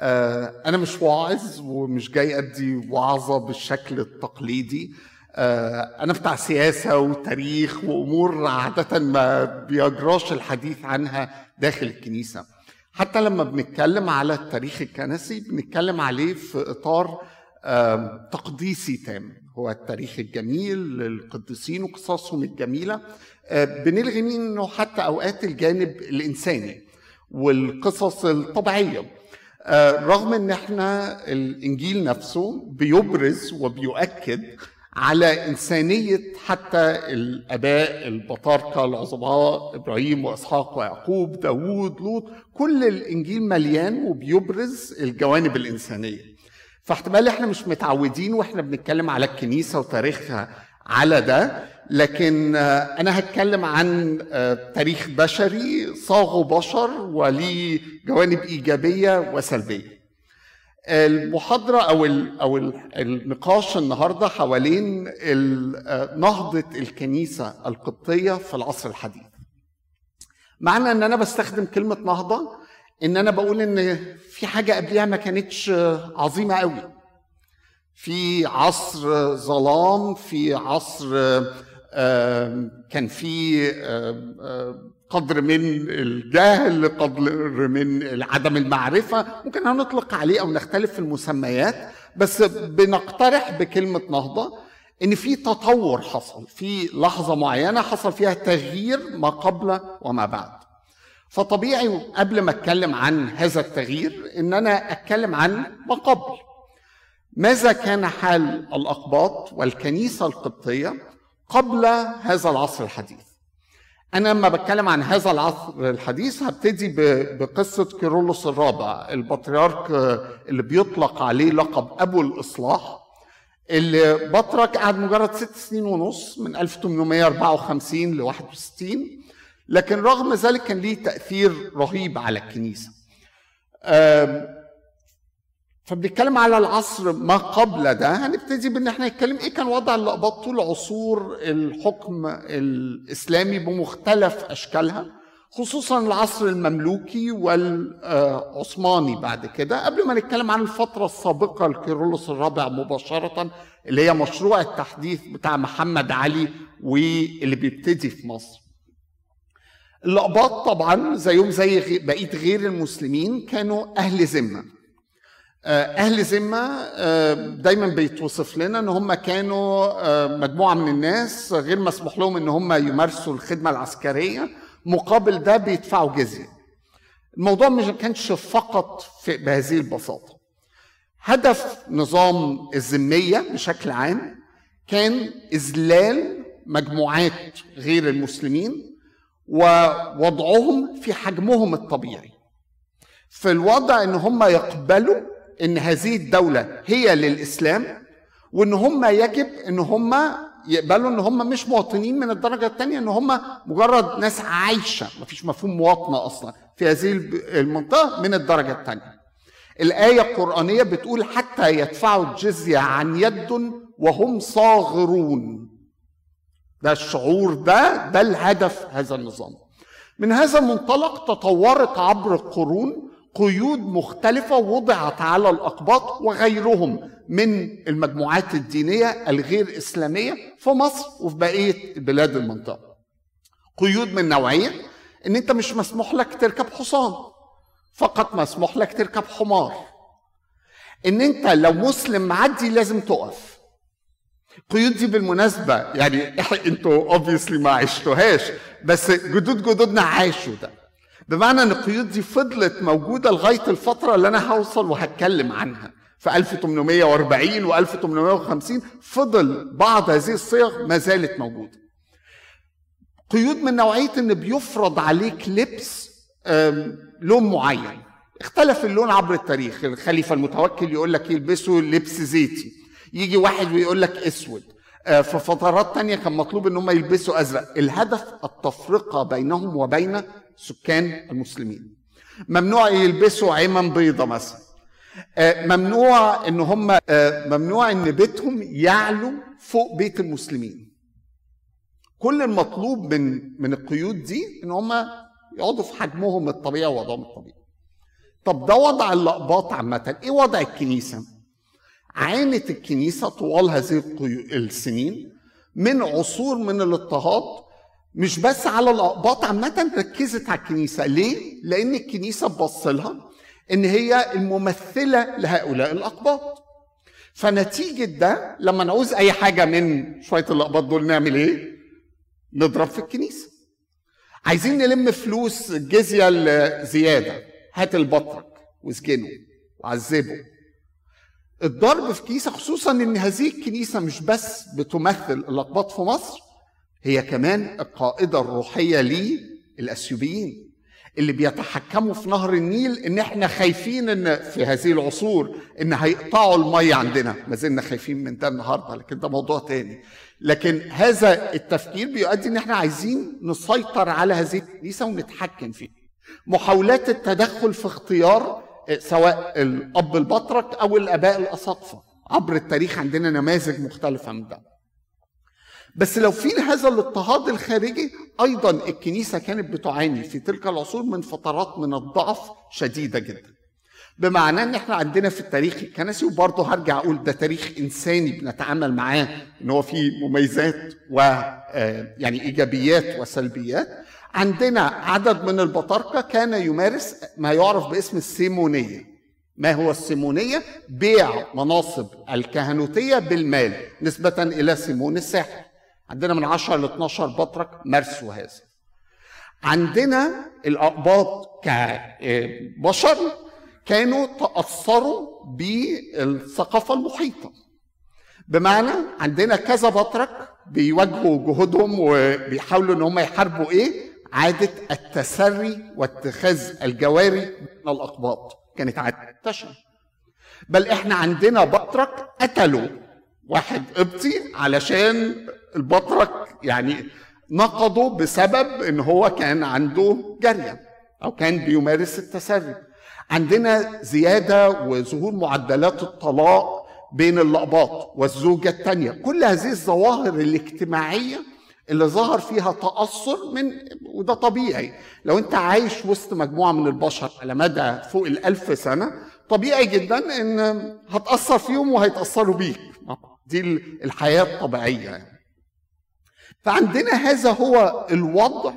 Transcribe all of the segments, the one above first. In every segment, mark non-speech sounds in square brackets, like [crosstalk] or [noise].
آه، أنا مش واعظ ومش جاي أدي وعظة بالشكل التقليدي. آه، أنا بتاع سياسة وتاريخ وأمور عادة ما بيجراش الحديث عنها داخل الكنيسة. حتى لما بنتكلم على التاريخ الكنسي بنتكلم عليه في إطار آم، تقديسي تام. هو التاريخ الجميل للقديسين وقصصهم الجميلة. آه، بنلغي منه حتى أوقات الجانب الإنساني والقصص الطبيعية. آه، رغم إن إحنا الإنجيل نفسه بيبرز وبيؤكد على إنسانية حتى الآباء البطاركه العظماء إبراهيم وإسحاق ويعقوب داوود لوط كل الإنجيل مليان وبيبرز الجوانب الإنسانية. فاحتمال إحنا مش متعودين وإحنا بنتكلم على الكنيسة وتاريخها على ده لكن آه، أنا هتكلم عن آه، تاريخ بشري صاغه بشر وليه جوانب إيجابية وسلبية المحاضرة أو أو ال النقاش النهاردة حوالين ال- آه، نهضة الكنيسة القبطية في العصر الحديث. معنى إن أنا بستخدم كلمة نهضة إن أنا بقول إن في حاجة قبلها ما كانتش عظيمة قوي. في عصر ظلام في عصر كان في قدر من الجهل قدر من عدم المعرفة ممكن هنطلق عليه أو نختلف في المسميات بس بنقترح بكلمة نهضة إن في تطور حصل في لحظة معينة حصل فيها تغيير ما قبل وما بعد. فطبيعي قبل ما أتكلم عن هذا التغيير إن أنا أتكلم عن ما قبل. ماذا كان حال الأقباط والكنيسة القبطية؟ قبل هذا العصر الحديث. أنا لما بتكلم عن هذا العصر الحديث هبتدي ب- بقصة كيرلس الرابع البطريرك اللي بيطلق عليه لقب أبو الإصلاح اللي بطرك قعد مجرد ست سنين ونص من 1854 ل 61 لكن رغم ذلك كان ليه تأثير رهيب على الكنيسة. فبنتكلم على العصر ما قبل ده هنبتدي بإن إحنا نتكلم إيه كان وضع الاقباط طول عصور الحكم الإسلامي بمختلف أشكالها خصوصا العصر المملوكي والعثماني بعد كده قبل ما نتكلم عن الفترة السابقة لكيرلس الرابع مباشرة اللي هي مشروع التحديث بتاع محمد علي واللي بيبتدي في مصر. الأقباط طبعا زيهم زي بقية غير المسلمين كانوا أهل ذمة. آه، أهل ذمة آه، دايما بيتوصف لنا إن هم كانوا آه، مجموعة من الناس غير مسموح لهم إن هم يمارسوا الخدمة العسكرية. مقابل ده بيدفعوا جزية. الموضوع مش كانش فقط في بهذه البساطة. هدف نظام الذمية بشكل عام كان إذلال مجموعات غير المسلمين ووضعهم في حجمهم الطبيعي. في الوضع إن هم يقبلوا إن هذه الدولة هي للإسلام وإن هم يجب إن هم يقبلوا إن هم مش مواطنين من الدرجة الثانية إن هم مجرد ناس عايشة. مفيش مفهوم مواطنة أصلا في هذه المنطقة من الدرجة الثانية الآية القرآنية بتقول حتى يدفعوا الجزية عن يد وهم صاغرون. ده الشعور ده ده الهدف هذا النظام. من هذا المنطلق تطورت عبر القرون قيود مختلفة وضعت على الأقباط وغيرهم من المجموعات الدينية الغير إسلامية في مصر وفي بقية بلاد المنطقة. قيود من نوعية إن أنت مش مسموح لك تركب حصان فقط مسموح لك تركب حمار. إن أنت لو مسلم معدي لازم تقف. القيود دي بالمناسبة يعني أنتوا اوبفيسلي ما عشتوهاش بس جدود جدودنا عاشوا ده. بمعنى ان القيود دي فضلت موجودة لغاية الفترة اللي أنا هوصل وهتكلم عنها. في 1840 و 1850 فضل بعض هذه الصيغ ما زالت موجودة. قيود من نوعية ان بيفرض عليك لبس لون معين. اختلف اللون عبر التاريخ. الخليفة المتوكل يقول لك يلبسوا لبس زيتي. يجي واحد ويقول لك أسود. آه، في فترات تانية كان مطلوب ان هم يلبسوا أزرق. الهدف التفرقة بينهم وبين سكان المسلمين. ممنوع يلبسوا عمم بيضة مثلا. آه، ممنوع إن هم آه، ممنوع إن بيتهم يعلو فوق بيت المسلمين. كل المطلوب من من القيود دي إن هم يقعدوا في حجمهم الطبيعي ووضعهم الطبيعي. طب ده وضع اللقباط عامة. إيه وضع الكنيسة؟ عانت الكنيسة طوال هذه السنين من عصور من الاضطهاد مش بس على الأقباط عامة ركزت على الكنيسة. ليه؟ لأن الكنيسة بص لها إن هي الممثلة لهؤلاء الأقباط. فنتيجة ده لما نعوز أي حاجة من شوية الأقباط دول نعمل إيه؟ نضرب في الكنيسة. عايزين نلم فلوس الجزية الزيادة هات البطرك واسجنه وعذبه. الضرب في كنيسة خصوصا إن هذه الكنيسة مش بس بتمثل الأقباط في مصر هي كمان القائدة الروحية للأثيوبيين اللي بيتحكموا في نهر النيل إن إحنا خايفين إن في هذه العصور إن هيقطعوا المية عندنا. ما زلنا خايفين من ده النهارده لكن ده موضوع تاني. لكن هذا التفكير بيؤدي إن إحنا عايزين نسيطر على هذه الكنيسة ونتحكم فيها. محاولات التدخل في اختيار سواء الأب البطرك أو الآباء الأساقفة. عبر التاريخ عندنا نماذج مختلفة من ده. بس لو في هذا الاضطهاد الخارجي أيضا الكنيسة كانت بتعاني في تلك العصور من فترات من الضعف شديدة جدا. بمعنى إن إحنا عندنا في التاريخ الكنسي وبرضه هرجع أقول ده تاريخ إنساني بنتعامل معاه إن هو فيه مميزات و يعني إيجابيات وسلبيات. عندنا عدد من البطاركة كان يمارس ما يعرف باسم السيمونية. ما هو السيمونية؟ بيع مناصب الكهنوتية بالمال نسبة إلى سيمون الساحر. عندنا من 10 ل 12 بطرك مارسوا هذا. عندنا الأقباط كبشر كانوا تأثروا بالثقافة المحيطة. بمعنى عندنا كذا بطرك بيواجهوا جهودهم وبيحاولوا إن هم يحاربوا إيه؟ عادة التسري واتخاذ الجواري من الأقباط. كانت عادة منتشرة بل إحنا عندنا بطرك قتلوا واحد قبطي علشان البطرك يعني نقضوا بسبب إن هو كان عنده جارية أو كان بيمارس التسري عندنا زيادة وظهور معدلات الطلاق بين الأقباط والزوجة الثانية كل هذه الظواهر الاجتماعية اللي ظهر فيها تأثر من وده طبيعي. لو أنت عايش وسط مجموعة من البشر على مدى فوق الألف سنة طبيعي جدا إن هتأثر فيهم وهيتأثروا بيك. دي الحياة الطبيعية يعني. فعندنا هذا هو الوضع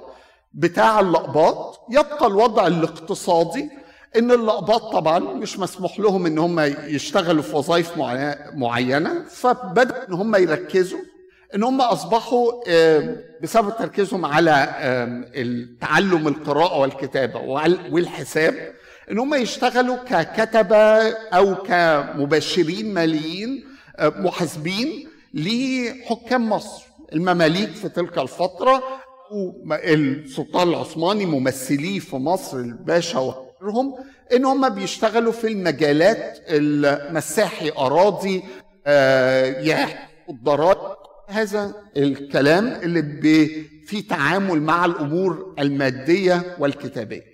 بتاع اللقباط. يبقى الوضع الاقتصادي إن اللقباط طبعا مش مسموح لهم إن هم يشتغلوا في وظائف معينه فبدأوا إن هم يركزوا إن هم أصبحوا بسبب تركيزهم على التعلم القراءة والكتابة والحساب إن هم يشتغلوا ككتبة أو كمبشرين ماليين محاسبين لحكام مصر. المماليك في تلك الفترة السلطان العثماني ممثليه في مصر الباشا وغيرهم إن هم بيشتغلوا في المجالات المساحي أراضي الضرائب هذا الكلام اللي فيه تعامل مع الأمور المادية والكتابية.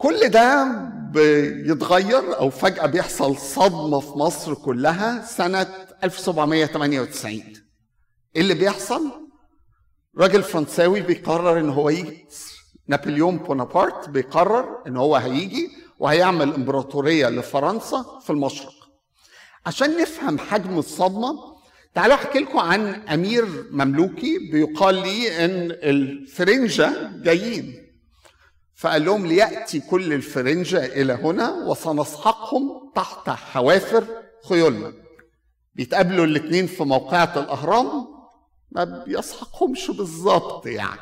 كل ده بيتغير أو فجأة بيحصل صدمة في مصر كلها سنة 1798 إيه اللي بيحصل؟ راجل فرنساوي بيقرر إن هو يجي. نابليون بونابرت بيقرر إن هو هيجي وهيعمل إمبراطورية لفرنسا في المشرق. عشان نفهم حجم الصدمة تعالوا أحكي لكم عن أمير مملوكي بيقال لي إن الفرنجة جايين. فقال لهم ليأتي كل الفرنجة إلى هنا وسنسحقهم تحت حوافر خيولنا. بيتقابلوا الاثنين في موقعة الأهرام ما بيسحقهمش بالظبط يعني.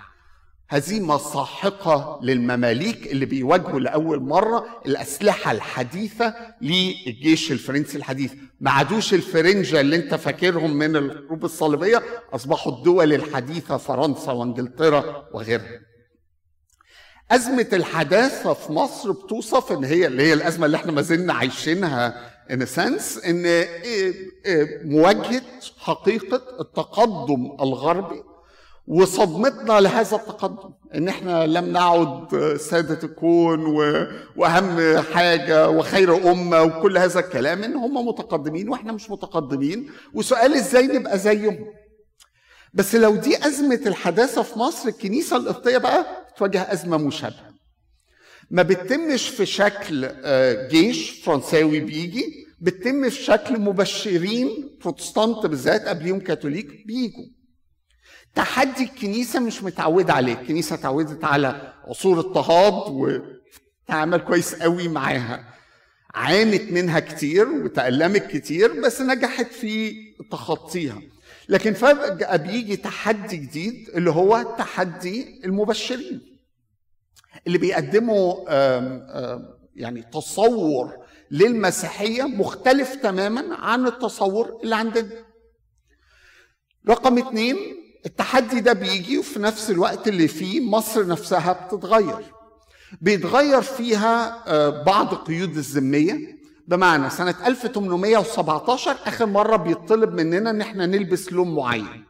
هزيمة ساحقة للمماليك اللي بيواجهوا لأول مرة الأسلحة الحديثة للجيش الفرنسي الحديث. ما عادوش الفرنجة اللي انت فاكرهم من الحروب الصليبية أصبحوا الدول الحديثة فرنسا وإنجلترا وغيرها. أزمة الحداثة في مصر بتوصف إن هي اللي هي الأزمة اللي إحنا ما زلنا عايشينها إن سنس ان مواجهة حقيقة التقدم الغربي وصدمتنا لهذا التقدم. إن إحنا لم نعد سادة الكون و... وأهم حاجة وخير أمة وكل هذا الكلام إن هم متقدمين وإحنا مش متقدمين. وسؤال إزاي نبقى زيهم؟ بس لو دي أزمة الحداثة في مصر الكنيسة القبطية بقى تواجه أزمة مشابهة. ما بتتمش في شكل آه، جيش فرنساوي بيجي بتتم في شكل مبشرين بروتستانت بالذات قبليهم كاثوليك بيجوا. تحدي الكنيسة مش متعودة عليه. الكنيسة اتعودت على عصور اضطهاد وتعامل كويس قوي معاها. عانت منها كتير وتألمت كتير بس نجحت في تخطيها. لكن فجأة بيجي تحدي جديد اللي هو تحدي المبشرين اللي بيقدموا يعني تصور للمسيحية مختلف تماما عن التصور اللي عندنا. رقم اتنين التحدي ده بيجي وفي نفس الوقت اللي فيه مصر نفسها بتتغير. بيتغير فيها آه، بعض قيود الذمية بمعنى سنة 1817 آخر مرة بيطلب مننا إن إحنا نلبس لون معين.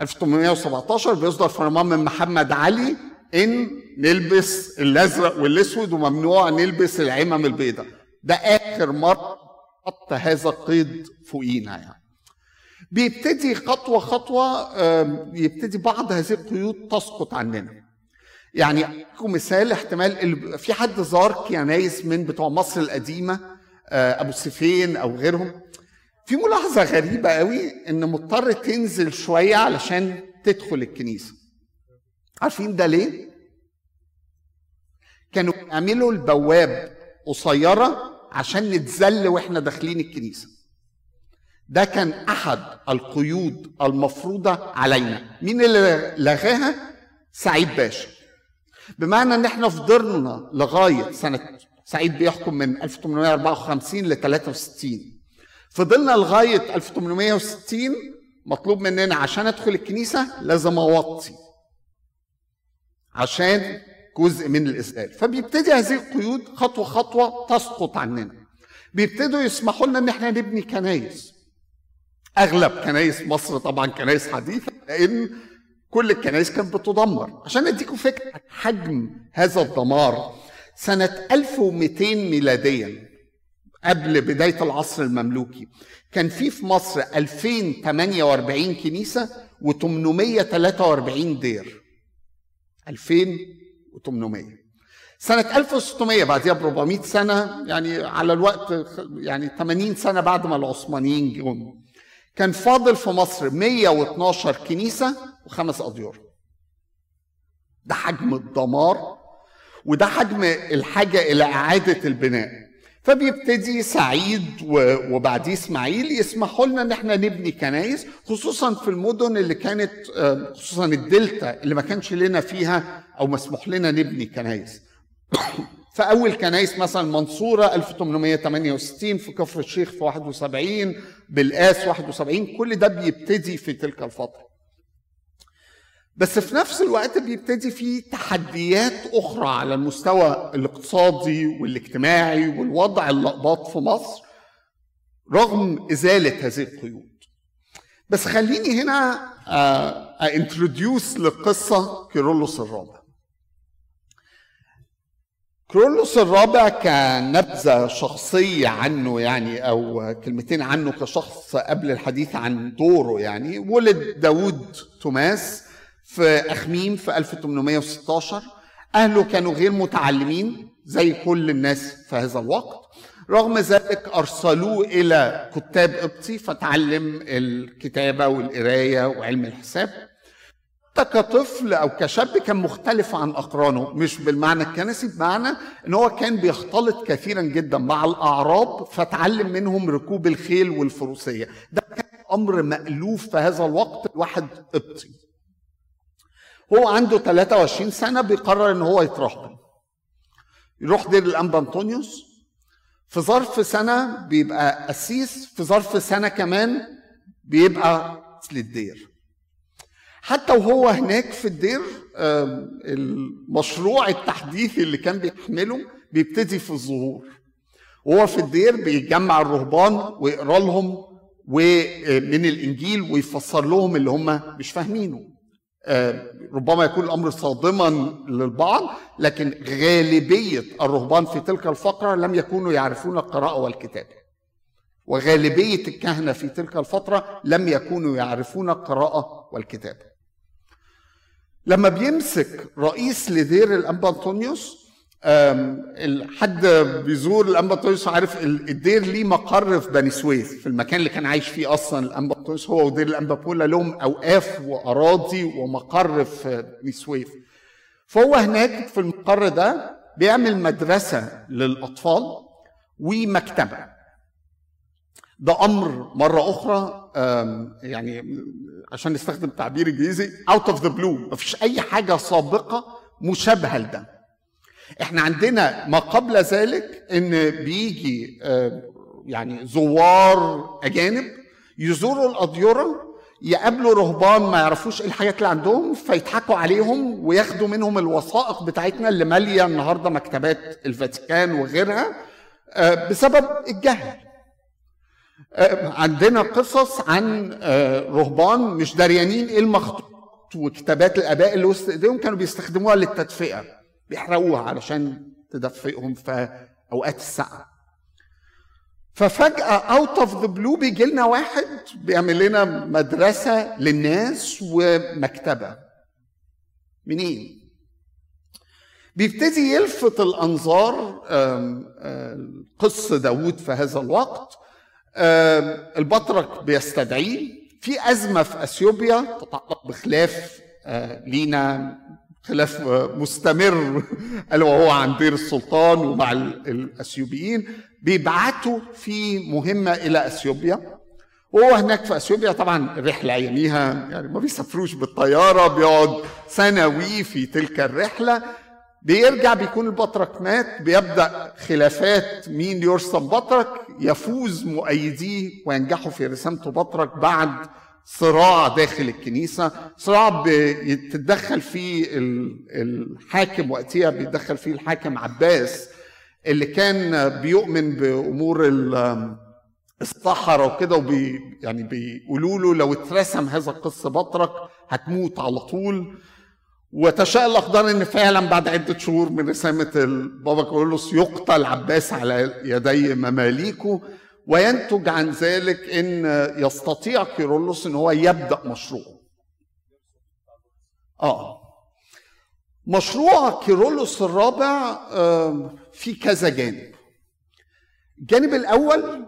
1817 بيصدر فرمان من محمد علي إن نلبس الأزرق والأسود وممنوع نلبس العمم البيضاء. ده آخر مرة حط هذا القيد فوقينا يعني. بيبتدي خطوة خطوة يبتدي بعض هذه القيود تسقط عننا. يعني مثال احتمال في حد زار كنايس من بتوع مصر القديمة آه، أبو سيفين أو غيرهم. في ملاحظة غريبة قوي إن مضطر تنزل شوية علشان تدخل الكنيسة. عارفين ده ليه؟ كانوا يعملوا البواب قصيرة عشان نتذل وإحنا داخلين الكنيسة. ده كان أحد القيود المفروضة علينا. مين اللي لغاها؟ سعيد باشا. بمعنى إن إحنا فضلنا لغاية سنة سعيد بيحكم من 1854 ل 63 فضلنا لغاية 1860 مطلوب مننا عشان أدخل الكنيسة لازم أوطي. عشان جزء من الإسلام. فبيبتدي هذه القيود خطوة خطوة تسقط عننا. بيبتدوا يسمحوا لنا إن إحنا نبني كنايس. أغلب كنايس مصر طبعا كنايس حديثة لأن كل الكنائس كانت بتدمر. عشان اديكم فكرة حجم هذا الدمار سنة 1200 ميلاديا قبل بداية العصر المملوكي كان في في مصر 2048 كنيسة و843 دير. 2800 سنة 1600 بعديها ب 400 سنة يعني على الوقت يعني 80 سنة بعد ما العثمانيين جم. كان فاضل في مصر 112 كنيسة وخمس أديار. ده حجم الدمار وده حجم الحاجة إلى إعادة البناء. فبيبتدي سعيد وبعديه إسماعيل يسمحوا لنا إن إحنا نبني كنايس خصوصا في المدن اللي كانت خصوصا الدلتا اللي ما كانش لنا فيها أو مسموح لنا نبني كنايس. [coughs] فأول كنايس مثلا منصورة 1868 في كفر الشيخ في 71 بالقاس 71 كل ده بيبتدي في تلك الفترة. بس في نفس الوقت بيبتدي في تحديات أخرى على المستوى الاقتصادي والاجتماعي والوضع اللقباط في مصر رغم إزالة هذه القيود. بس خليني هنا introduce لقصة كيرلس الرابع. كيرلس الرابع كنبذة شخصية عنه يعني أو كلمتين عنه كشخص قبل الحديث عن دوره يعني ولد داود توماس. في أخميم في 1816 أهله كانوا غير متعلمين زي كل الناس في هذا الوقت. رغم ذلك أرسلوه إلى كتاب قبطي فتعلم الكتابة والقراية وعلم الحساب. كطفل أو كشاب كان مختلف عن أقرانه مش بالمعنى الكنسي بمعنى إن هو كان بيختلط كثيرا جدا مع الأعراب فتعلم منهم ركوب الخيل والفروسية. ده كان أمر مألوف في هذا الوقت الواحد قبطي. هو عنده 23 سنة بيقرر إن هو يترهبن يروح دير الانبا انطونيوس في ظرف سنة بيبقى قسيس في ظرف سنة كمان بيبقى للدير حتى وهو هناك في الدير المشروع التحديثي اللي كان بيحمله بيبتدي في الظهور. وهو في الدير بيجمع الرهبان ويقرأ لهم من الإنجيل ويفسر لهم اللي هم مش فاهمينه. ربما يكون الأمر صادما للبعض لكن غالبية الرهبان في تلك الفترة لم يكونوا يعرفون القراءة والكتابة. وغالبية الكهنة في تلك الفترة لم يكونوا يعرفون القراءة والكتابة. لما بيمسك رئيس لدير الانبا انطونيوس حد بيزور الانبا عارف الدير ليه مقر في بني سويف في المكان اللي كان عايش فيه أصلا الانبا هو ودير الانبا بولا لهم أوقاف وأراضي ومقر في بني سويف. فهو هناك في المقر ده بيعمل مدرسة للأطفال ومكتبة. ده أمر مرة أخرى يعني عشان نستخدم تعبير إنجليزي out of the blue مفيش أي حاجة سابقة مشابهة لده. إحنا عندنا ما قبل ذلك ان بيجي يعني زوار اجانب يزوروا الأديرة يقابلوا رهبان ما يعرفوش إيه الحاجات اللي عندهم فيضحكوا عليهم وياخدوا منهم الوثائق بتاعتنا اللي مالية النهارده مكتبات الفاتيكان وغيرها آه، بسبب الجهل. آه، عندنا قصص عن آه، رهبان مش دريانين إيه المخطوط؟ وكتابات الآباء اللي وسط إيديهم كانوا بيستخدموها للتدفئة. بيحرقوها علشان تدفئهم في أوقات السقعة. ففجأة out of the blue بيجي لنا واحد بيعمل لنا مدرسة للناس ومكتبة. منين؟ بيبتدي يلفت الأنظار القس داوود في هذا الوقت. البطرك بيستدعيه. في أزمة في أثيوبيا تتعلق بخلاف آه، لينا خلاف مستمر الا وهو عن دير السلطان ومع الأثيوبيين بيبعتوا في مهمة إلى أثيوبيا. وهو هناك في أثيوبيا طبعا الرحلة أياميها يعني ما بيسافروش بالطيارة بيقعد سنوي في تلك الرحلة. بيرجع بيكون البطرك مات بيبدأ خلافات مين يرسم بطرك يفوز مؤيديه وينجحوا في رسامته بطرك بعد صراع داخل الكنيسة صراع بيتدخل فيه الحاكم وقتها بيتدخل فيه الحاكم عباس اللي كان بيؤمن بأمور الصحراء وكده وبي يعني بيقولوا له لو اترسم هذا القص بطرك هتموت على طول. وتشاء الاقدار إن فعلا بعد عدة شهور من رسامة البابا كارلوس يقتل عباس على يدي مماليكه. وينتج عن ذلك إن يستطيع كيرلس إن هو يبدأ مشروعه. آه. مشروع كيرلس الرابع في كذا جانب. الجانب الأول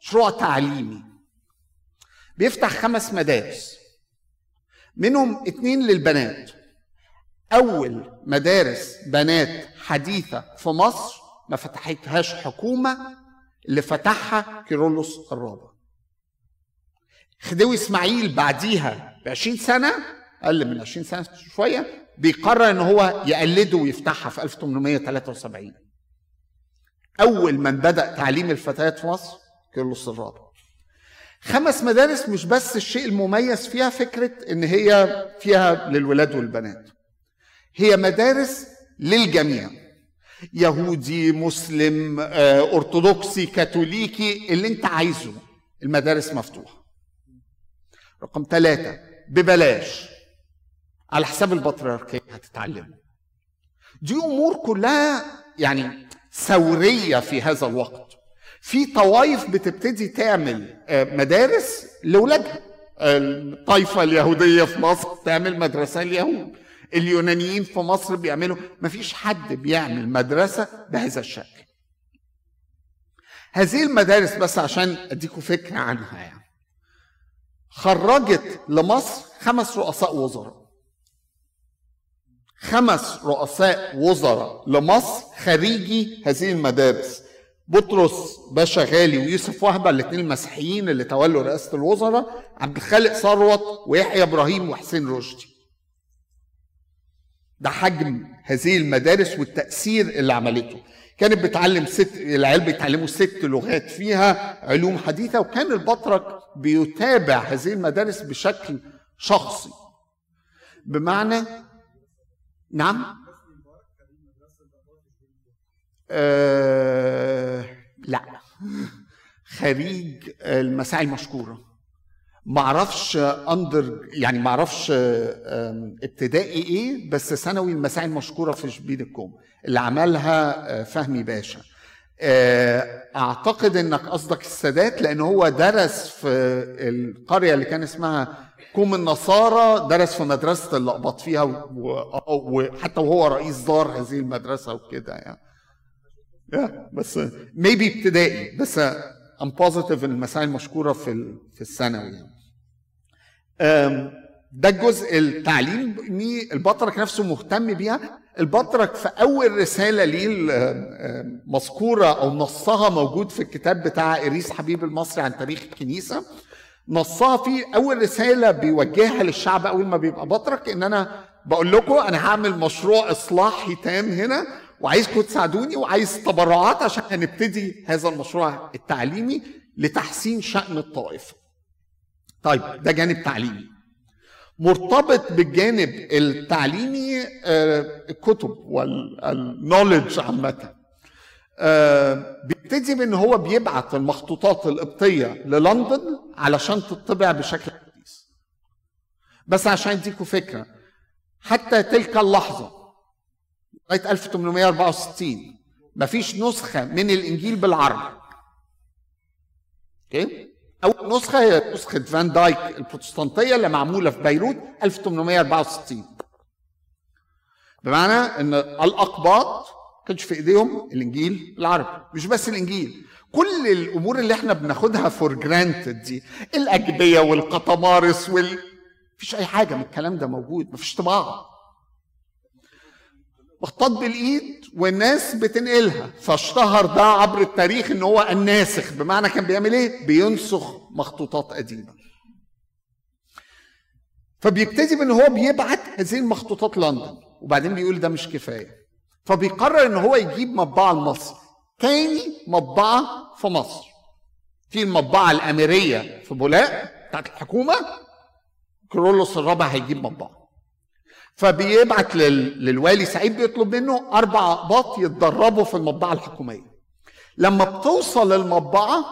مشروع تعليمي. بيفتح خمس مدارس. منهم اتنين للبنات. أول مدارس بنات حديثة في مصر ما فتحتهاش حكومة اللي فتحها كيرلس الرابع. خديوي إسماعيل بعديها ب 20 سنة أقل من 20 سنة شوية بيقرر إن هو يقلده ويفتحها في 1873 أول من بدأ تعليم الفتيات في مصر كيرلس الرابع. خمس مدارس مش بس الشيء المميز فيها فكرة إن هي فيها للولاد والبنات هي مدارس للجميع. يهودي مسلم آه، أرثوذكسي كاثوليكي اللي انت عايزه. المدارس مفتوحة. رقم ثلاثة ببلاش. على حساب البطريركية هتتعلموا دي أمور كلها يعني ثورية في هذا الوقت. في طوائف بتبتدي تعمل آه، مدارس لأولادها. الطائفة اليهودية في مصر تعمل مدرسة اليهود اليونانيين في مصر بيعملوا مفيش حد بيعمل مدرسة بهذا الشكل. هذه المدارس بس عشان اديكم فكرة عنها يعني. خرجت لمصر خمس رؤساء وزراء. خمس رؤساء وزراء لمصر خريجي هذه المدارس. بطرس باشا غالي ويوسف وهبة الاثنين المسيحيين اللي تولوا رئاسة الوزراء عبد الخالق ثروت ويحيى إبراهيم وحسين رشدي. ده حجم هذه المدارس والتأثير اللي عملته. كانت بتعلم ست العيال بيتعلموا ست لغات فيها علوم حديثة وكان البطرك بيتابع هذه المدارس بشكل شخصي. بمعنى نعم؟ آه لا. [laughs] خريج المساعي المشكورة. ما أعرفش under يعني ما أعرفش ابتدائي إيه بس ثانوي المساعي المشكورة في شبين الكوم اللي عملها آه، فهمي باشا آه، اعتقد انك قصدك السادات لأن هو درس في القرية اللي كان اسمها كوم النصارى درس في مدرسة الأقباط فيها وحتى وهو رئيس زار هذه المدرسة وكده يعني بس maybe ابتدائي بس I'm positive المسائل المذكورة في في الثانوي يعني. ده الجزء التعليمي البطرك نفسه مهتم بيها البطرك في أول رسالة ليه مذكورة أو نصها موجود في الكتاب بتاع إريس حبيب المصري عن تاريخ الكنيسة نصها في أول رسالة بيوجهها للشعب أول ما بيبقى بطرك إن أنا بقول لكم أنا هعمل مشروع إصلاح حيتان هنا وعايزكم تساعدوني وعايز تبرعات عشان هنبتدي هذا المشروع التعليمي لتحسين شأن الطائفة. طيب ده جانب تعليمي. مرتبط بالجانب التعليمي آه، الكتب والنولج عامة. آه، بيبتدي بإن هو بيبعت المخطوطات القبطية للندن علشان تطبع بشكل حديث. بس عشان اديكم فكرة حتى تلك اللحظة لغاية 1864 مفيش نسخة من الإنجيل بالعربي Okay أول نسخة هي نسخة فان دايك البروتستانتية اللي معمولة في بيروت 1864 بمعنى إن الأقباط كانش في إيديهم الإنجيل بالعربي مش بس الإنجيل. كل الأمور اللي إحنا بناخدها for granted دي الاجبيه والقطمارس وال مفيش أي حاجة من الكلام ده موجود مفيش طباعة. مخطوط بالايد والناس بتنقلها. فاشتهر ده عبر التاريخ إن هو الناسخ. بمعنى كان بيعمل إيه؟ بينسخ مخطوطات قديمة. فبيبتدي بان هو بيبعت هذه المخطوطات لندن. وبعدين بيقول ده مش كفاية. فبيقرر إن هو يجيب مطبعة لمصر. تاني مطبعة في مصر. في المطبعة الأميرية في بولاق بتاعت الحكومة. كرولوس الرابع هيجيب مطبعة. فبيبعت للوالي سعيد بيطلب منه أربع أقباط يتدربوا في المطبعة الحكومية. لما بتوصل المطبعه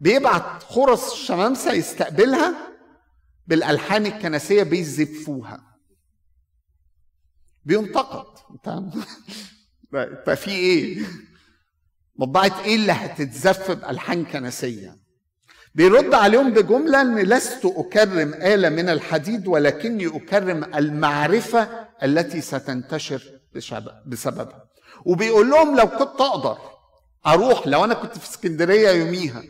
بيبعت خرس الشمامسه يستقبلها بالألحان الكنسية بيزفوها. بينتقد انت [laughs] في إيه؟ مطبعة إيه اللي هتتزف بألحان كنسية؟ بيرد عليهم بجملة أن لست أكرم آلة من الحديد ولكني أكرم المعرفة التي ستنتشر بسببها. وبيقول لهم لو كنت أقدر أروح لو أنا كنت في اسكندرية يوميها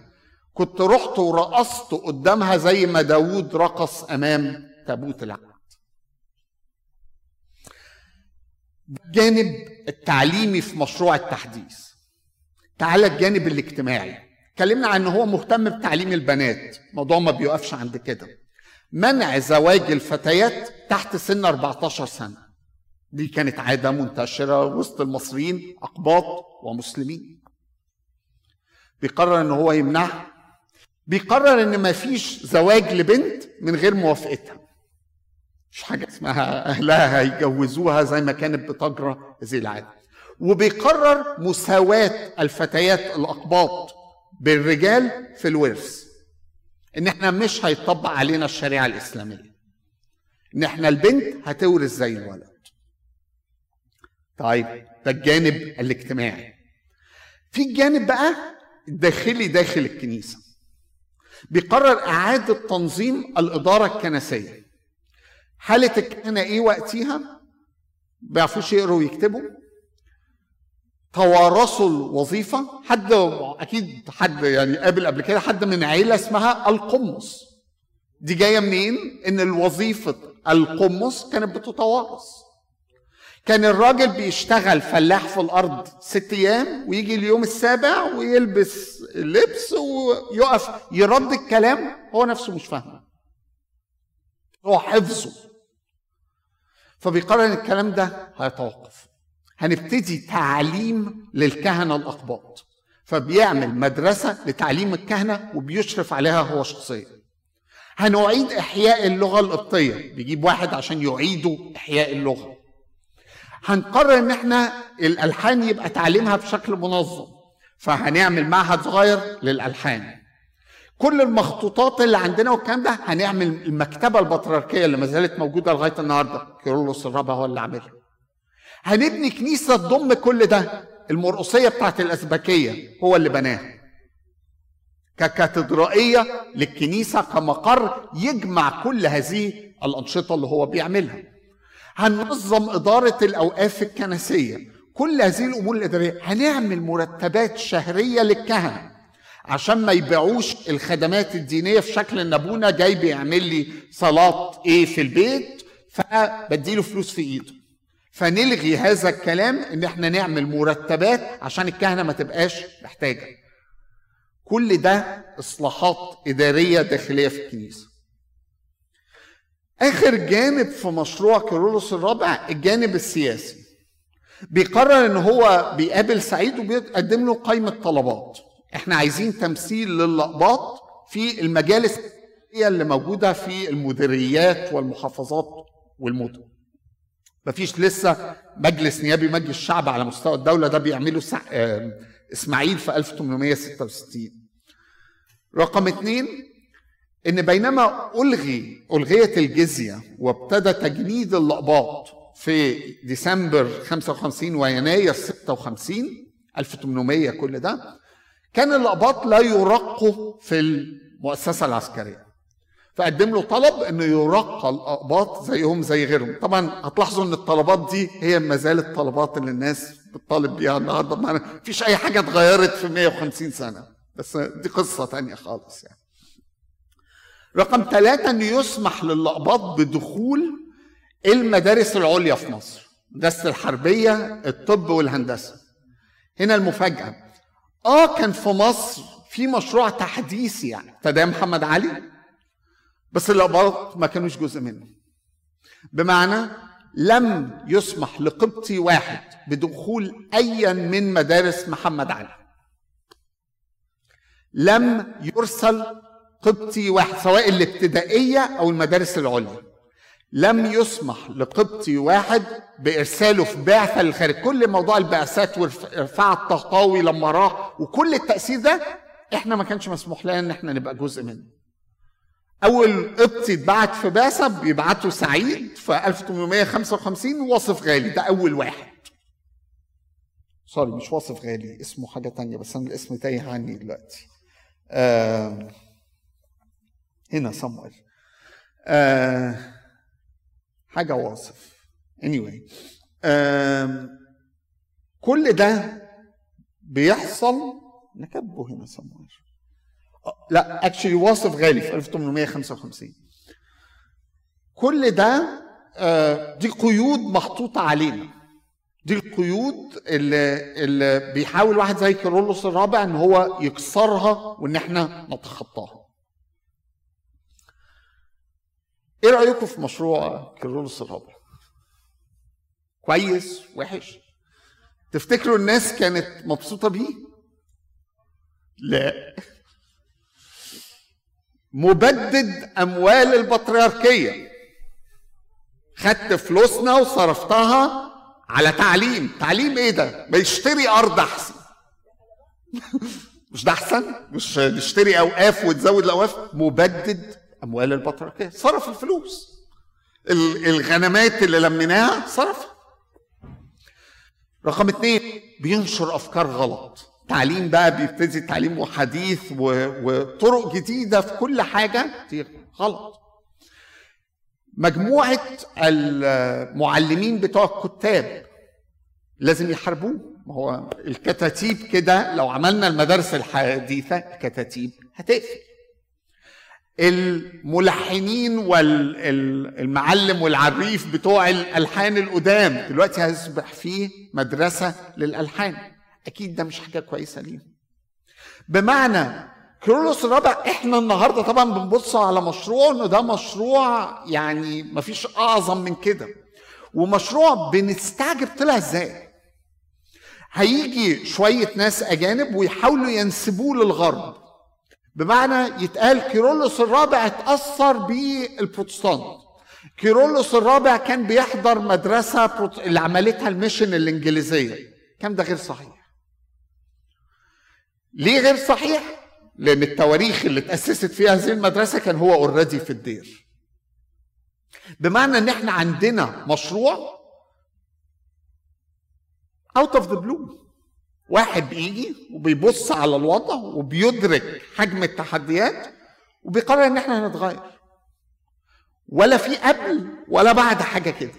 كنت رحت ورقصت قدامها زي ما داوود رقص أمام تابوت العهد الجانب التعليمي في مشروع التحديث. تعالى الجانب الاجتماعي. اتكلمنا عن إن هو مهتم بتعليم البنات. الموضوع ما بيوقفش عند كده. منع زواج الفتيات تحت سن 14 سنة. دي كانت عادة منتشرة وسط المصريين أقباط ومسلمين. بيقرر إن هو يمنعها. بيقرر إن ما فيش زواج لبنت من غير موافقتها. مش حاجة اسمها أهلها هيجوزوها زي ما كانت بتجرى هذه العادة. وبيقرر مساواة الفتيات الأقباط. بالرجال في الورث. إن إحنا مش هيطبق علينا الشريعة الإسلامية. إن إحنا البنت هتورث زي الولد. طيب ده الجانب الاجتماعي. في الجانب بقى الداخلي داخل الكنيسة. بيقرر إعادة تنظيم الإدارة الكنسية. حالة الكهنه إيه وقتها؟ بيعرفوش يقروا ويكتبوا. توارثوا الوظيفة؟ حد أكيد حد يعني قابل قبل كده حد من عيلة اسمها القمص. دي جاية منين؟ إن الوظيفة القمص كانت بتتوارث. كان الراجل بيشتغل فلاح في الأرض ست أيام ويجي اليوم السابع ويلبس اللبس ويقف يرد الكلام هو نفسه مش فاهمه. هو حفظه. فبيقرر الكلام ده هيتوقف. هنبتدي تعليم للكهنة الأقباط. فبيعمل مدرسة لتعليم الكهنة وبيشرف عليها هو شخصيا. هنعيد إحياء اللغة القبطية. بيجيب واحد عشان يعيدوا إحياء اللغة. هنقرر إن إحنا الألحان يبقى تعليمها بشكل منظم. فهنعمل معهد صغير للألحان. كل المخطوطات اللي عندنا والكلام ده هنعمل المكتبة البطريركية اللي ما زالت موجودة لغاية النهارده. كيرلس الرابع هو اللي عاملها. هنبني كنيسة تضم كل ده. المرقصية بتاعت الازبكيه هو اللي بناها. ككاتدرائية للكنيسة كمقر يجمع كل هذه الأنشطة اللي هو بيعملها. هننظم إدارة الأوقاف الكنسية. كل هذه الأمور الإدارية. هنعمل مرتبات شهرية للكهنة عشان ما يبيعوش الخدمات الدينية في شكل إن أبونا جاي بيعمل لي صلاة إيه في البيت فبديله فلوس في إيده. فنلغي هذا الكلام إن إحنا نعمل مرتبات عشان الكهنة ما تبقاش محتاجة. كل ده إصلاحات إدارية داخلية في الكنيسة. آخر جانب في مشروع كيرلس الرابع الجانب السياسي. بيقرر إن هو بيقابل سعيد وبيقدم له قائمه طلبات. إحنا عايزين تمثيل للأقباط في المجالس اللي موجودة في المديريات والمحافظات والمدن. مفيش لسه مجلس نيابي مجلس الشعب على مستوى الدولة ده بيعمله سع... إسماعيل في 1866 رقم اثنين إن بينما ألغي ألغيت الجزية وابتدى تجنيد الأقباط في ديسمبر 55 ويناير 56 1800 كل ده كان الأقباط لا يرقوا في المؤسسة العسكرية. فقدم له طلب إنه يرقى الأقباط زيهم زي غيرهم. طبعا هتلاحظوا إن الطلبات دي هي ما زالت الطلبات اللي الناس بتطالب بيها النهارده. ما فيش أي حاجة اتغيرت في 150 سنة. بس دي قصة تانية خالص يعني. رقم ثلاثة إنه يسمح للأقباط بدخول المدارس العليا في مصر. مدرسة الحربية الطب والهندسة. هنا المفاجأة. آه كان في مصر في مشروع تحديثي يعني. ابتدى محمد علي؟ بس الأباط ما كانوش جزء منه. بمعنى لم يسمح لقبطي واحد بدخول ايا من مدارس محمد علي. لم يرسل قبطي واحد سواء الابتدائية أو المدارس العليا. لم يسمح لقبطي واحد بإرساله في بعثه للخارج كل موضوع البعثات وارفاع الطهطاوي لما راح وكل التاثير ده إحنا ما كانش مسموح لنا إن إحنا نبقى جزء منه. أول قبطي اتبعت في بعثه بيبعته سعيد في 1855 واصف غالي ده أول واحد. سوري مش واصف غالي اسمه حاجة تانية بس أنا الاسم تايه عني دلوقتي. آه هنا صمويل آه حاجة واصف. Anyway آم كل ده بيحصل نكبه هنا سموير لا اكشلي واصف غالي في 1855 كل ده دي قيود محطوطه علينا. دي القيود اللي, اللي بيحاول واحد زي كيرلس الرابع إن هو يكسرها وإن إحنا نتخطاها. إيه رأيكم في مشروع كيرلس الرابع؟ كويس؟ وحش؟ تفتكروا الناس كانت مبسوطة بيه؟ لا. مبدد أموال البطريركية. خدت فلوسنا وصرفتها على تعليم. تعليم إيه ده؟ ما يشتري أرض أحسن. [laughs] مش ده أحسن؟ مش نشتري أوقاف وتزود الأوقاف؟ مبدد أموال البطريركية. صرف الفلوس. الغنمات اللي لميناها صرفها. رقم اثنين بينشر أفكار غلط. تعليم بقى بيبتدي تعليم حديث وطرق جديدة في كل حاجة. دي غلط. مجموعة المعلمين بتوع الكتاب لازم يحاربوه. ما هو الكتاتيب كده لو عملنا المدارس الحديثة الكتاتيب هتقفل. الملحنين والمعلم والعريف بتوع الألحان القدام دلوقتي هيصبح فيه مدرسة للألحان. أكيد ده مش حاجة كويسة لينا. بمعنى كيرلس الرابع إحنا النهارده طبعا بنبص على مشروع إنه ده مشروع يعني مفيش أعظم من كده. ومشروع بنستعجب طلع إزاي؟ هيجي شوية ناس أجانب ويحاولوا ينسبوه للغرب. بمعنى يتقال كيرلس الرابع اتأثر بالبروتستانت. كيرلس الرابع كان بيحضر مدرسة اللي عملتها ال mission الإنجليزية. كان ده غير صحيح. ليه غير صحيح؟ لأن التواريخ اللي اتأسست فيها هذه المدرسة كان هو already في الدير. بمعنى إن إحنا عندنا مشروع out of the blue واحد بيجي وبيبص على الوضع وبيدرك حجم التحديات وبيقرر إن إحنا هنتغير. ولا في قبل ولا بعد حاجة كده.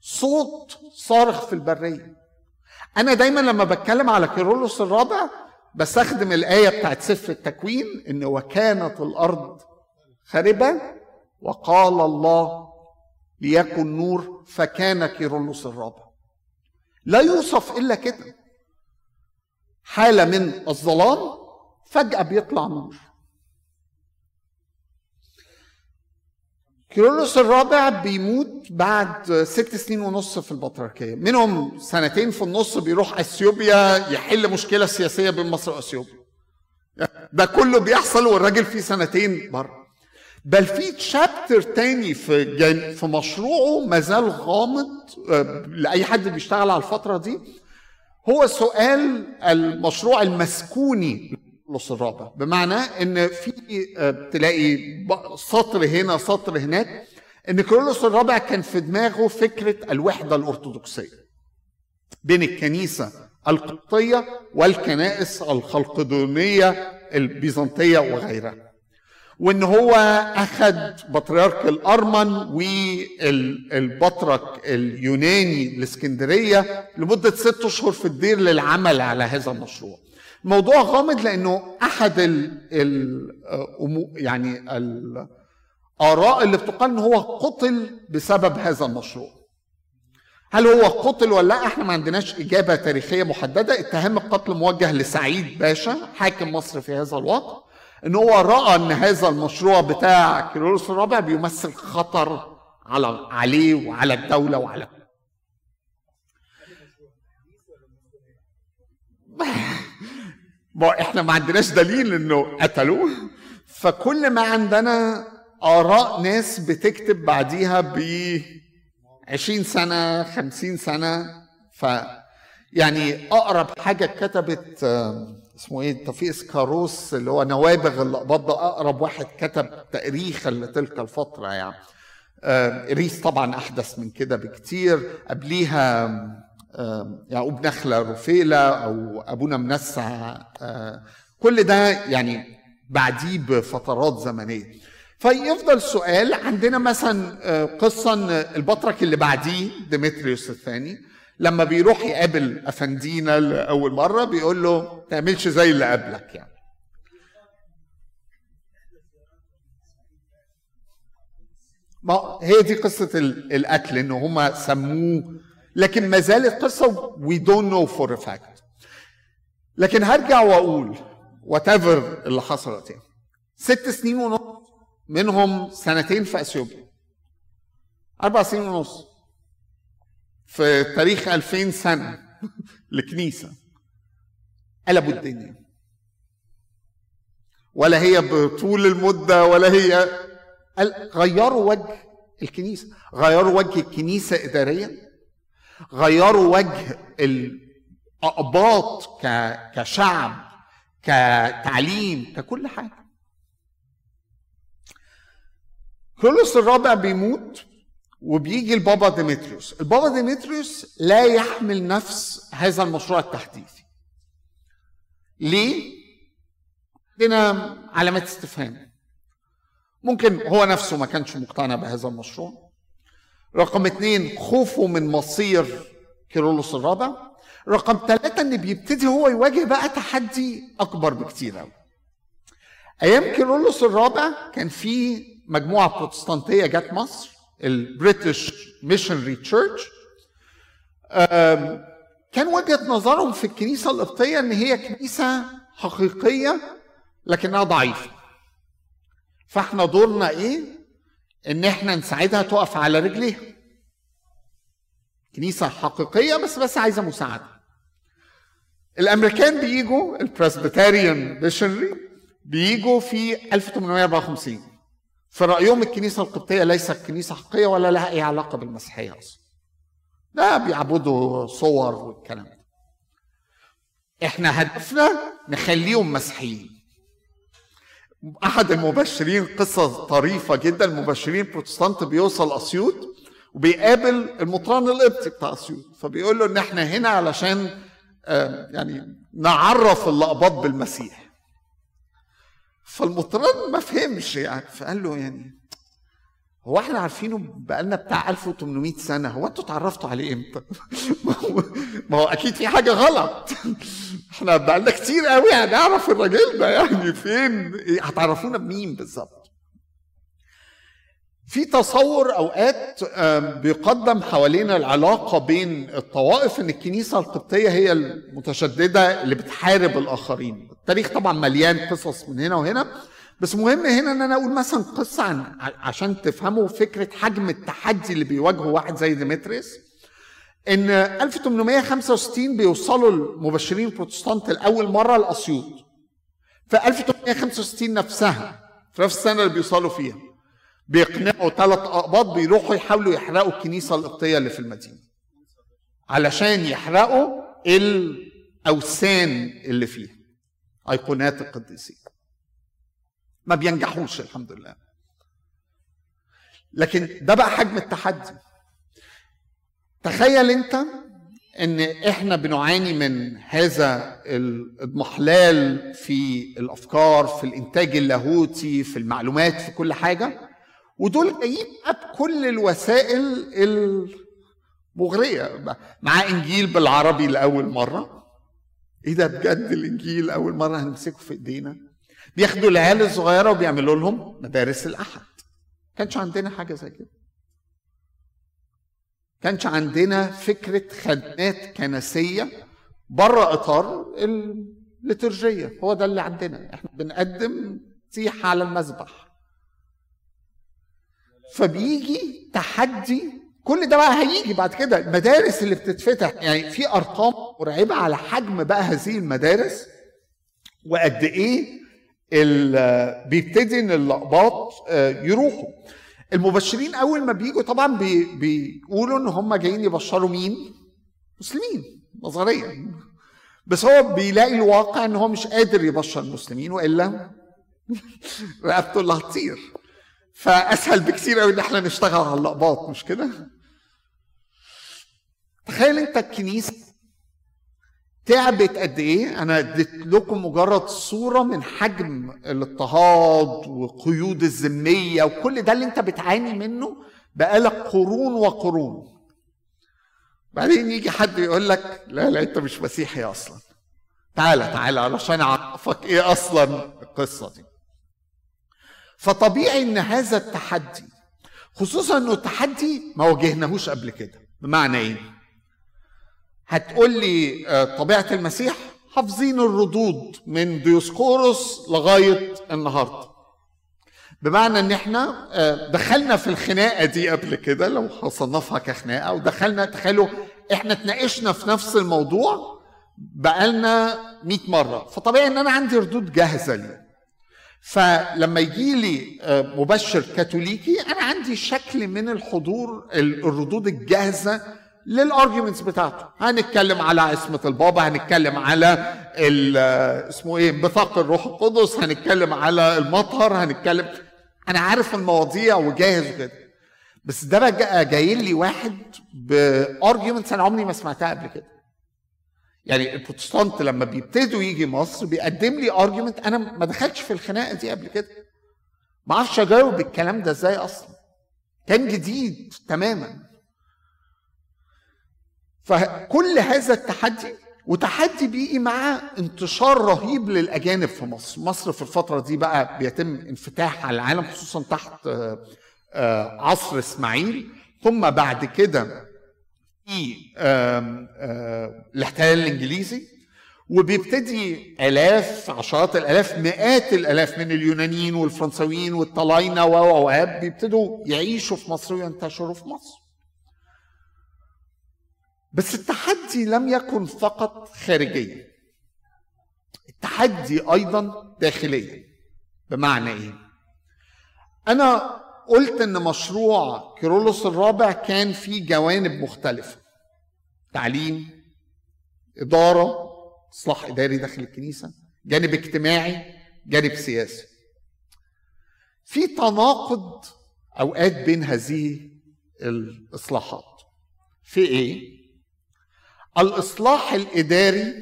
صوت صارخ في البرية. أنا دايما لما بتكلم على كيرولوس الرابع بستخدم الآية بتاعت سفر التكوين إن وكانت الأرض خربه وقال الله ليكن نور فكان كيرولوس الرابع. لا يوصف إلا كده. حاله من الظلام فجأة بيطلع نور. كيرلس الرابع بيموت بعد ست سنين ونص في البطريركية. منهم سنتين في النص بيروح إثيوبيا يحل مشكلة سياسية بين مصر وإثيوبيا. ده كله بيحصل والراجل فيه سنتين بره. بل في تشابتر تاني في جن في مشروعه ما زال غامض آه، لأي حد بيشتغل على الفترة دي. هو سؤال المشروع المسكوني النص الرابع. بمعنى إن في آه، تلاقي سطر هنا سطر هناك إن كيرلس الرابع كان في دماغه فكرة الوحدة الأرثوذكسية بين الكنيسة القبطية والكنائس الخلقدونية البيزنطية وغيرها. وإن هو اخذ بطريرك الأرمن والبطرك اليوناني الإسكندرية لمدة ست اشهر في الدير للعمل على هذا المشروع. موضوع غامض لأنه أحد ال ال يعني الآراء اللي بتقال إن هو قتل بسبب هذا المشروع. هل هو قتل ولا لأ؟ إحنا ما عندناش إجابة تاريخية محددة. اتهام القتل موجه لسعيد باشا حاكم مصر في هذا الوقت إن هو رأى إن هذا المشروع بتاع كيرلس الرابع بيمثل خطر على عليه وعلى الدولة وعلى ما إحنا ما عندناش دليل انه قتلوه. فكل ما عندنا آراء ناس بتكتب بعديها ب 20 سنة 50 سنة. ف يعني أقرب حاجة كتبت اسمه إيه توفيق سكاروس اللي هو نوابغ الاقباط ده أقرب واحد كتب تاريخا لتلك الفترة يعني. ريس طبعا أحدث من كده بكتير. قبليها يعقوب نخلة رفيلة أو أبونا منسع. كل ده يعني بعديه بفترات زمنية. فيفضل سؤال عندنا مثلا قصة البطرك اللي بعديه ديمتريوس الثاني لما بيروح يقابل أفندينا لأول مرة بيقول له تعملش زي اللي قبلك يعني. ما هي دي قصة القتل إن هما سموه لكن ما زالت we don't know for a fact. لكن هرجع وأقول وات ايفر اللي يعني ست سنين ونص منهم سنتين في أثيوبيا. أربع سنين ونص. في تاريخ 2000 سنة [laughs] لكنيسة. قلبوا الدنيا. ولا هي بطول المدة ولا هي غيروا وجه الكنيسة. غيروا وجه الكنيسة اداريا. غيروا وجه الأقباط كشعب كتعليم ككل حاجة. كيرلس الرابع بيموت وبيجي البابا ديمتريوس. البابا ديمتريوس لا يحمل نفس هذا المشروع التحديثي. ليه؟ عندنا علامات استفهام. ممكن هو نفسه ما كانش مقتنع بهذا المشروع. رقم اثنين خوفه من مصير كيرلس الرابع. رقم ثلاثة إن بيبتدي هو يواجه بقى تحدي أكبر بكتير قوي أيام كيرلس الرابع كان في مجموعة بروتستانتية جت مصر ال British missionary church. كان وجهة نظرهم في الكنيسة القبطية إن هي كنيسة حقيقية لكنها ضعيفة. فإحنا دورنا إيه؟ إن إحنا نساعدها تقف على رجليها. كنيسة حقيقية بس بس عايزة مساعدة. الأمريكان بيجوا ال Presbyterian missionary بيجوا في 1854 في رأيهم الكنيسة القبطية ليست كنيسة حقيقية ولا لها أي علاقة بالمسيحية أصلا. لا بيعبدوا صور والكلام ده. إحنا هدفنا نخليهم مسيحيين. أحد المبشرين قصة طريفة جدا. المبشرين بروتستانت بيوصل أسيوط وبيقابل المطران القبطي بتاع أسيوط. فبيقول له إن إحنا هنا علشان يعني نعرف اللقبات بالمسيح. فالمطران ما فهمش يعني فقال له يعني هو إحنا عارفينه بقالنا بتاع 1800 سنة. هو أنتوا اتعرفتوا عليه إمتى؟ [laughs] ما هو أكيد في حاجة غلط. إحنا بقالنا كتير قوي هنعرف الراجل ده يعني فين؟ هتعرفونا بمين بالظبط؟ في تصور أوقات بيقدم حوالينا العلاقة بين الطوائف إن الكنيسة القبطية هي المتشددة اللي بتحارب الآخرين. التاريخ طبعا مليان قصص من هنا وهنا. بس مهم هنا إن أنا أقول مثلا قصة عن عشان تفهموا فكرة حجم التحدي اللي بيواجهه واحد زي ديمتريس إن 1865 بيوصلوا المبشرين البروتستانت لأول مرة لاسيوط في 1865 نفسها في نفس السنة اللي بيوصلوا فيها بيقنعوا ثلاث أقباط بيروحوا يحاولوا يحرقوا الكنيسة القبطية اللي في المدينة علشان يحرقوا الأوثان اللي فيها أيقونات القديسين. ما بينجحوش الحمد لله. لكن ده بقى حجم التحدي. تخيل انت ان إحنا بنعاني من هذا الاضمحلال في الأفكار في الإنتاج اللاهوتي في المعلومات في كل حاجة. ودول جايين بكل الوسائل المغرية. مع إنجيل بالعربي لأول مرة. إيه ده بجد الإنجيل أول مرة هنمسكه في إيدينا؟ بياخدوا العيال الصغيرة وبيعملوا لهم مدارس الاحد كانش عندنا حاجة زي كده. كانش عندنا فكرة خدمات كنسية بره إطار الليترجيه هو ده اللي عندنا. إحنا بنقدم تيح على المذبح فبيجي تحدي كل ده بقى هيجي بعد كده. المدارس اللي بتتفتح يعني في أرقام مرعبة على حجم بقى هذه المدارس وقد إيه بيبتدي إن اللقباط آه، يروحوا. المبشرين أول ما بيجوا طبعا بي بيقولوا إن هم جايين يبشروا مين؟ مسلمين نظريا. بس هو بيلاقي الواقع إن هو مش قادر يبشر المسلمين وإلا [laughs] رقبته اللي هتطير. فأسهل بكثير قوي إن إحنا نشتغل على اللقباط مش كده؟ تخيل أنت الكنيسة تعبت قد إيه؟ أنا اديت لكم مجرد صورة من حجم الاضطهاد وقيود الذمية وكل ده اللي أنت بتعاني منه بقالك قرون وقرون. بعدين يجي حد يقول لك لا لا أنت مش مسيحي أصلا. تعالى تعالى علشان أعرفك إيه أصلا القصة دي. فطبيعي إن هذا التحدي خصوصا إنه التحدي ما واجهناهوش قبل كده بمعنى إيه؟ هتقول لي آه، طبيعة المسيح حافظين الردود من ديوسكوروس لغاية النهارده. بمعنى إن إحنا آه، دخلنا في الخناقة دي قبل كده لو هصنفها كخناقة ودخلنا تخيلوا إحنا اتناقشنا في نفس الموضوع بقالنا 100 مرة. فطبيعي إن أنا عندي ردود جاهزة ليه. فلما يجي لي آه، مبشر كاثوليكي أنا عندي شكل من الحضور الردود الجاهزة للارجيومنتس بتاعته. هنتكلم على عصمة البابا هنتكلم على اسمه إيه بثاق الروح القدس هنتكلم على المطهر هنتكلم أنا عارف المواضيع وجاهز وكده. بس ده بقى جاي لي واحد ب arguments أنا عمري ما سمعتها قبل كده. يعني البروتستانت لما بيبتدوا يجي مصر بيقدم لي argument أنا ما دخلتش في الخناقة دي قبل كده. ما أعرفش أجاوب الكلام ده إزاي أصلا. كان جديد تماما. فكل هذا التحدي وتحدي بيجي مع انتشار رهيب للأجانب في مصر. مصر في الفترة دي بقى بيتم انفتاح على العالم خصوصا تحت آه، آه، عصر إسماعيل. ثم بعد كده في الاحتلال الإنجليزي. وبيبتدي آلاف عشرات الآلاف مئات الآلاف من اليونانيين والفرنساويين والطلاينة و بيبتدوا يعيشوا في مصر وينتشروا في مصر. بس التحدي لم يكن فقط خارجيا. التحدي أيضا داخليا. بمعنى إيه؟ أنا قلت إن مشروع كيرولوس الرابع كان فيه جوانب مختلفة. تعليم إدارة إصلاح إداري داخل الكنيسة جانب اجتماعي جانب سياسي. في تناقض أوقات بين هذه الإصلاحات. في إيه؟ الإصلاح الإداري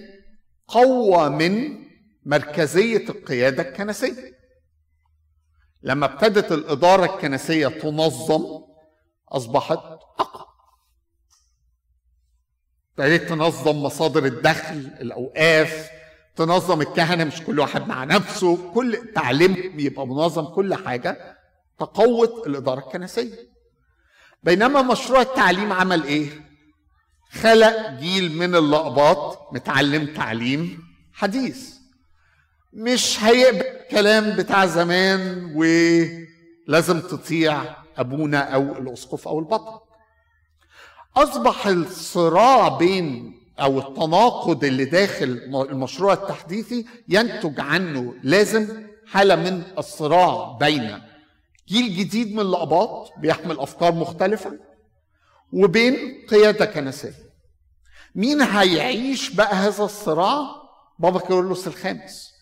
قوى من مركزية القيادة الكنسية. لما ابتدت الإدارة الكنسية تنظم أصبحت أقوى. ابتدت تنظم مصادر الدخل الأوقاف تنظم الكهنة مش كل واحد مع نفسه كل تعليم يبقى منظم كل حاجة تقوت الإدارة الكنسية. بينما مشروع التعليم عمل إيه؟ خلق جيل من اللقبات متعلم تعليم حديث. مش هيقبل الكلام بتاع زمان ولازم تطيع أبونا أو الأسقف أو البطل. أصبح الصراع بين أو التناقض اللي داخل المشروع التحديثي ينتج عنه لازم حالة من الصراع بين جيل جديد من الاباط بيحمل أفكار مختلفة وبين قيادة كنسيه مين هيعيش بقى هذا الصراع؟ بابا كيرلس الخامس.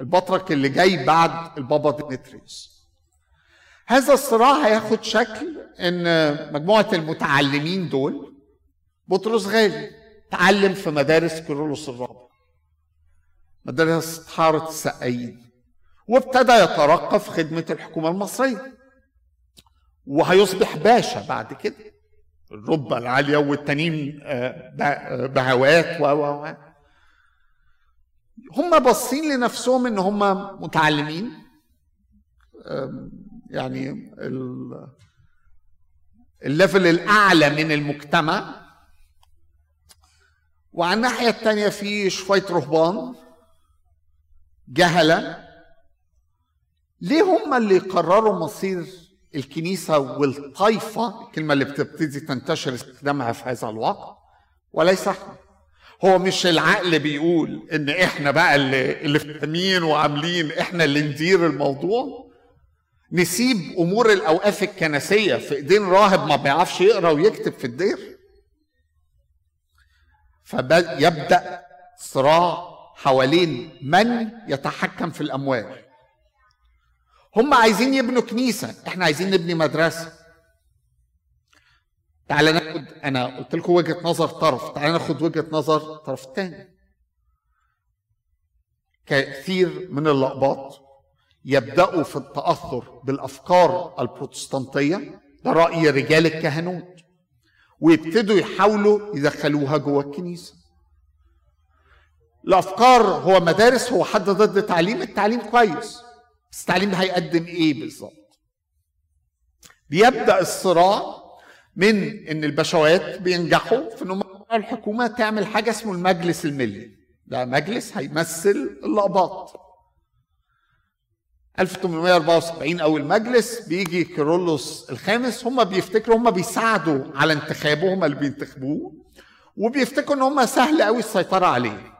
البطرك اللي جاي بعد البابا ديمتريوس. هذا الصراع هياخد شكل إن مجموعة المتعلمين دول بطرس غالي تعلم في مدارس كيرلس الرابع. مدارس حارة السقايين. وابتدى يترقى في خدمة الحكومة المصرية. وهيصبح باشا بعد كده. الرتبة العالية والتانيين بهوات و و هم باصين لنفسهم إن هم متعلمين يعني الليفل الأعلى من المجتمع. وعلى الناحية الثانية في شوية رهبان جهلة. ليه هم اللي يقرروا مصير الكنيسة والطائفة الكلمة اللي بتبتدي تنتشر استخدامها في هذا الوقت وليس إحنا. هو مش العقل بيقول إن إحنا بقى اللي اللي فاهمين وعاملين إحنا اللي ندير الموضوع؟ نسيب أمور الأوقاف الكنسية في إيدين راهب ما بيعرفش يقرأ ويكتب في الدير. فيبدا صراع حوالين من يتحكم في الأموال. هم عايزين يبنوا كنيسة. إحنا عايزين نبني مدرسة. تعالى ناخد أنا قلت لكم وجهة نظر طرف. تعالى ناخد وجهة نظر طرف تاني. كثير من اللقبات يبدأوا في التأثر بالأفكار البروتستانتية. ده رأي رجال الكهنوت. ويبتدوا يحاولوا يدخلوها جوه الكنيسة. الأفكار هو مدارس هو حد ضد التعليم التعليم كويس. بس التعليم ده هيقدم إيه بالظبط؟ بيبدأ الصراع من إن البشوات بينجحوا في إن الحكومة تعمل حاجة اسمه المجلس الملي. ده مجلس هيمثل اللقباط 1874 أول مجلس بيجي كيرلس الخامس هم بيفتكروا هم بيساعدوا على انتخابه هم اللي بينتخبوه وبيفتكروا إن هم سهل قوي السيطرة عليه.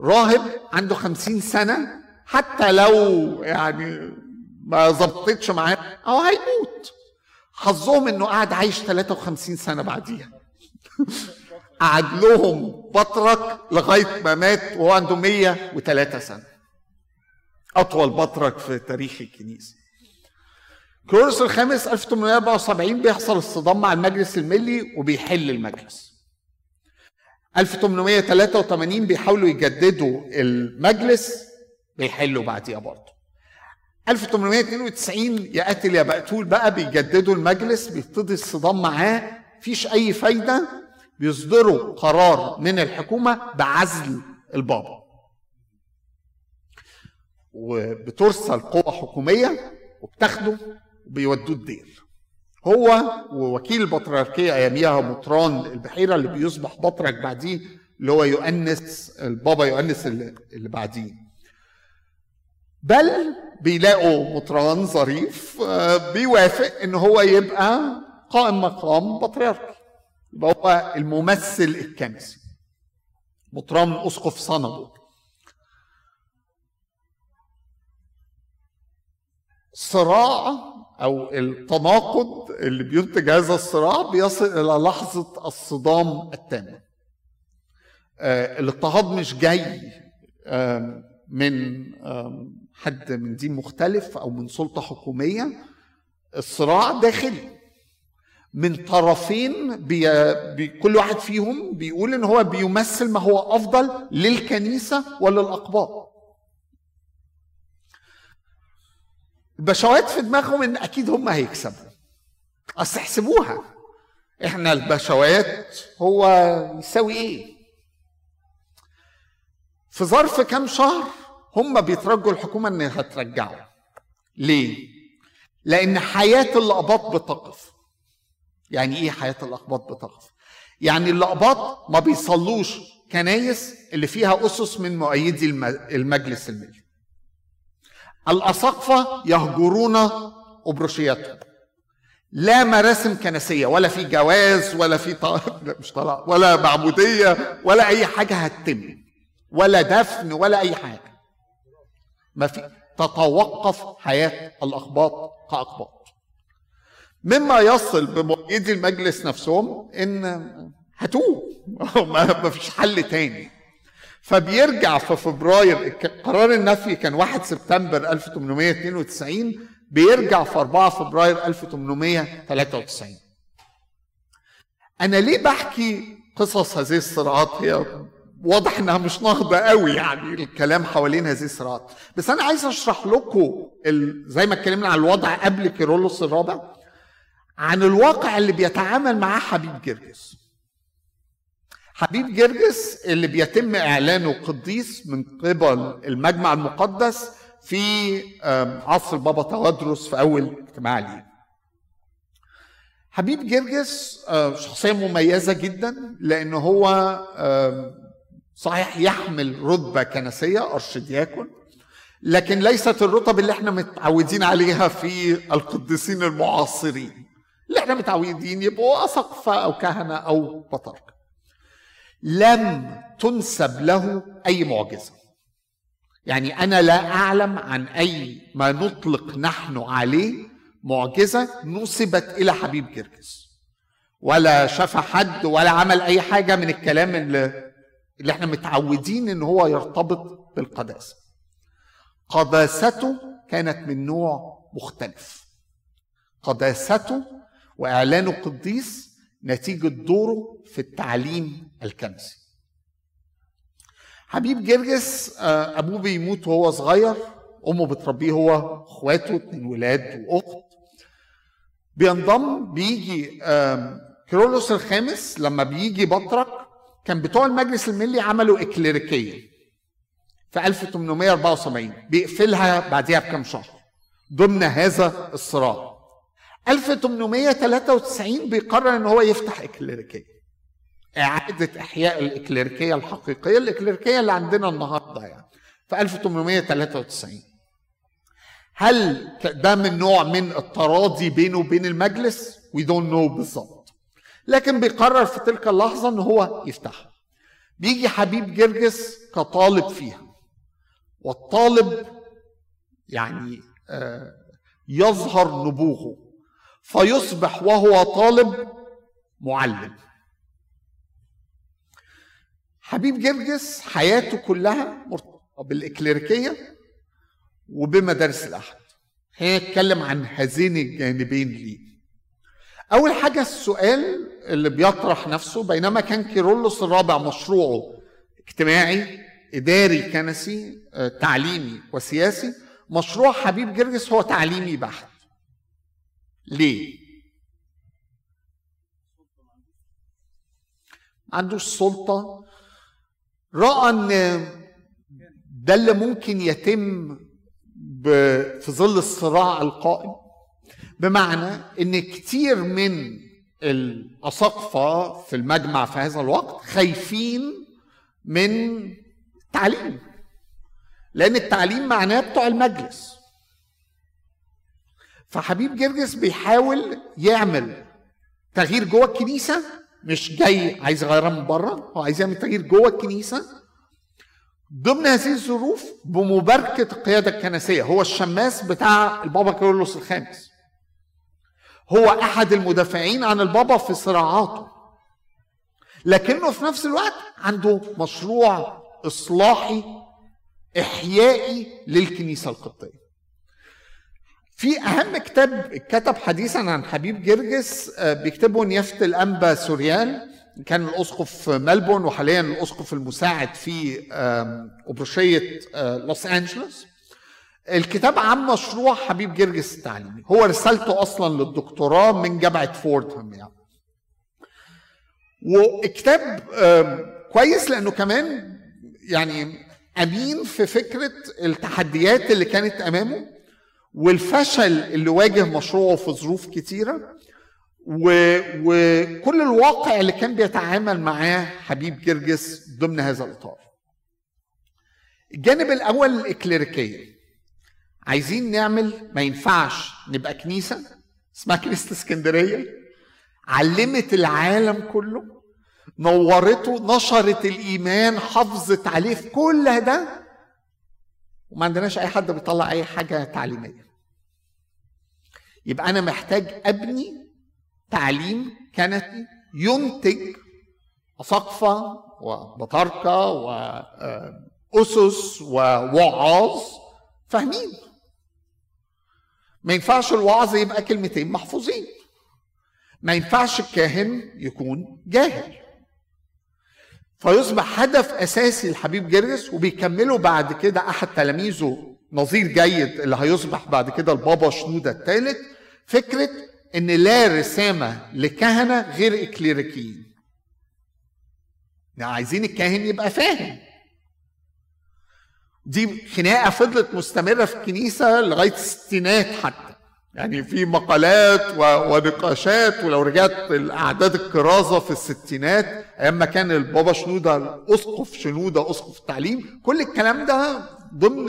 راهب عنده خمسين سنة حتى لو يعني ما ظبطتش معاه أو هيموت. حظهم إنه قاعد عايش 53 سنة بعديها. [laughs] قعد لهم بطرك لغاية ما مات وهو عنده 103 سنة. أطول بطرك في تاريخ الكنيسة. كورس الخامس 1874 بيحصل الصدام مع المجلس الملي وبيحل المجلس. 1883 بيحاولوا يجددوا المجلس. بيحلوا بعديها برضه 1892 يا قاتل يا مقتول بقى بيجددوا المجلس بيبتدي الصدام معاه مفيش أي فايدة بيصدروا قرار من الحكومة بعزل البابا. وبترسل قوة حكومية وبتاخده وبيودوه الدير. هو ووكيل البطريركية أياميها مطران البحيرة اللي بيصبح بطرك بعديه اللي هو يؤنس البابا يؤنس اللي بعديه. بل بيلاقوا مطران ظريف بيوافق إن هو يبقى قائم مقام بطريركي يبقى هو الممثل الكنسي. مطران أسقف صنبو صراع أو التناقض اللي بينتج هذا الصراع بيصل إلى لحظة الصدام التام الاضطهاد مش جاي من حد من دين مختلف أو من سلطة حكومية الصراع داخلي. من طرفين بي بي كل واحد فيهم بيقول إن هو بيمثل ما هو أفضل للكنيسة وللأقباط. البشوات في دماغهم إن أكيد هم هيكسبوا. أصل احسبوها. إحنا البشوات هو يساوي إيه؟ في ظرف كام شهر هم بيترجوا الحكومة إنها ترجعه ليه؟ لأن حياة الأقباط بتقف. يعني إيه حياة الأقباط بتقف؟ يعني الأقباط ما بيصلوش كنايس اللي فيها أسس من مؤيدي المجلس الملي الأساقفة يهجرون أبرشياتهم. لا مراسم كنسية ولا في جواز ولا في طلاق [laughs] مش طلاق ولا معموديه ولا أي حاجة هتتم. ولا دفن ولا أي حاجة. ما في تتوقف حياة الاقباط كاقباط مما يصل بمؤيدي المجلس نفسهم إن هتوه. [laughs] ما فيش حل تاني. فبيرجع في فبراير قرار النفي كان 1 سبتمبر 1892 بيرجع في 4 فبراير 1893 أنا ليه بحكي قصص هذه الصراعات هي واضح إنها مش نهضه قوي يعني الكلام حوالين هذه الصراعات بس أنا عايز أشرح لكم. زي ما اتكلمنا عن الوضع قبل كيرلس الرابع عن الواقع اللي بيتعامل معاه حبيب جرجس حبيب جرجس اللي بيتم إعلانه قديس من قبل المجمع المقدس في عصر بابا توادرس في أول اجتماع ليه حبيب جرجس شخصية مميزة جدا لأن هو صحيح يحمل رتبة كنسية ارشدياكون لكن ليست الرتب اللي إحنا متعودين عليها في القديسين المعاصرين. اللي إحنا متعودين يبقوا اسقفه أو كهنة أو بطاركه لم تنسب له أي معجزة. يعني أنا لا أعلم عن أي ما نطلق نحن عليه معجزة نسبت إلى حبيب جرجس. ولا شاف حد ولا عمل أي حاجة من الكلام اللي اللي إحنا متعودين إن هو يرتبط بالقداسة. قداسته كانت من نوع مختلف. قداسته واعلانه قديس نتيجة دوره في التعليم الكنسي. حبيب جرجس أبوه بيموت وهو صغير أمه بتربيه هو أخواته اتنين ولاد وأخت. بينضم بيجي كيرلس الخامس لما بيجي بطرك كان بتوع المجلس الملي عملوا إكليريكية في 1874 بيقفلها بعديها بكام شهر ضمن هذا الصراع. 1893 بيقرر إن هو يفتح إكليريكية إعادة إحياء الإكليريكية الحقيقية الإكليريكية اللي عندنا النهارده يعني في 1893 هل ده من نوع من التراضي بينه وبين المجلس؟ we don't know بالظبط. لكن بيقرر في تلك اللحظة إن هو يفتحها بيجي حبيب جرجس كطالب فيها. والطالب يعني يظهر نبوغه. فيصبح وهو طالب معلم. حبيب جرجس حياته كلها مرتبطه بالإكليريكية وبمدارس الأحد. هنتكلم عن هذين الجانبين ليه. أول حاجة السؤال اللي بيطرح نفسه بينما كان كيرلس الرابع مشروعه اجتماعي إداري كنسي تعليمي وسياسي مشروع حبيب جرجس هو تعليمي بحت. ليه؟ عندوش سلطة. رأى إن ده اللي ممكن يتم في ظل الصراع القائم بمعنى إن كتير من الأساقفة في المجمع في هذا الوقت خايفين من التعليم لأن التعليم معناه بتوع المجلس. فحبيب جرجس بيحاول يعمل تغيير جوه الكنيسة مش جاي عايز يغيرها من بره هو عايز يعمل تغيير جوه الكنيسة ضمن هذه الظروف بمباركة القياده الكنسية هو الشماس بتاع البابا كيرلس الخامس. هو أحد المدافعين عن البابا في صراعاته. لكنه في نفس الوقت عنده مشروع إصلاحي إحيائي للكنيسة القبطية. في أهم كتاب كتب حديثا عن حبيب جرجس آه، بيكتبه نيافه الأنبا سوريال كان الأسقف ملبون وحاليا الأسقف المساعد في أبروشية آه، لوس أنجلوس. الكتاب عن مشروع حبيب جرجس التعليمي هو رسالته أصلا للدكتوراه من جامعة فوردهام يعني وكتاب كويس لأنه كمان يعني أمين في فكرة التحديات اللي كانت أمامه والفشل اللي واجه مشروعه في ظروف كتيرة. وكل الواقع اللي كان بيتعامل معاه حبيب جرجس ضمن هذا الإطار. الجانب الأول الإكليريكية. عايزين نعمل ما ينفعش نبقى كنيسة اسمها كنيسة اسكندرية علمت العالم كله نورته نشرت الإيمان حافظت عليه في كل ده وما عندناش أي حد بيطلع أي حاجة تعليمية. يبقى أنا محتاج أبني تعليم كنسي ينتج أساقفة وبطاركة وأسس ووعاظ فاهمين؟ ما ينفعش الوعظ يبقى كلمتين محفوظين. ما ينفعش الكاهن يكون جاهل. فيصبح هدف أساسي لحبيب جرجس وبيكمله بعد كده أحد تلاميذه نظير جيد اللي هيصبح بعد كده البابا شنودة الثالث فكرة إن لا رسامة لكهنة غير إكليريكيين. يعني عايزين الكاهن يبقى فاهم. دي خناقة فضلت مستمرة في الكنيسة لغاية الستينات حتى. يعني في مقالات ونقاشات ولو رجعت الاعداد الكرازة في الستينات أيام ما كان البابا شنودة أسقف شنودة أسقف التعليم كل الكلام ده ضمن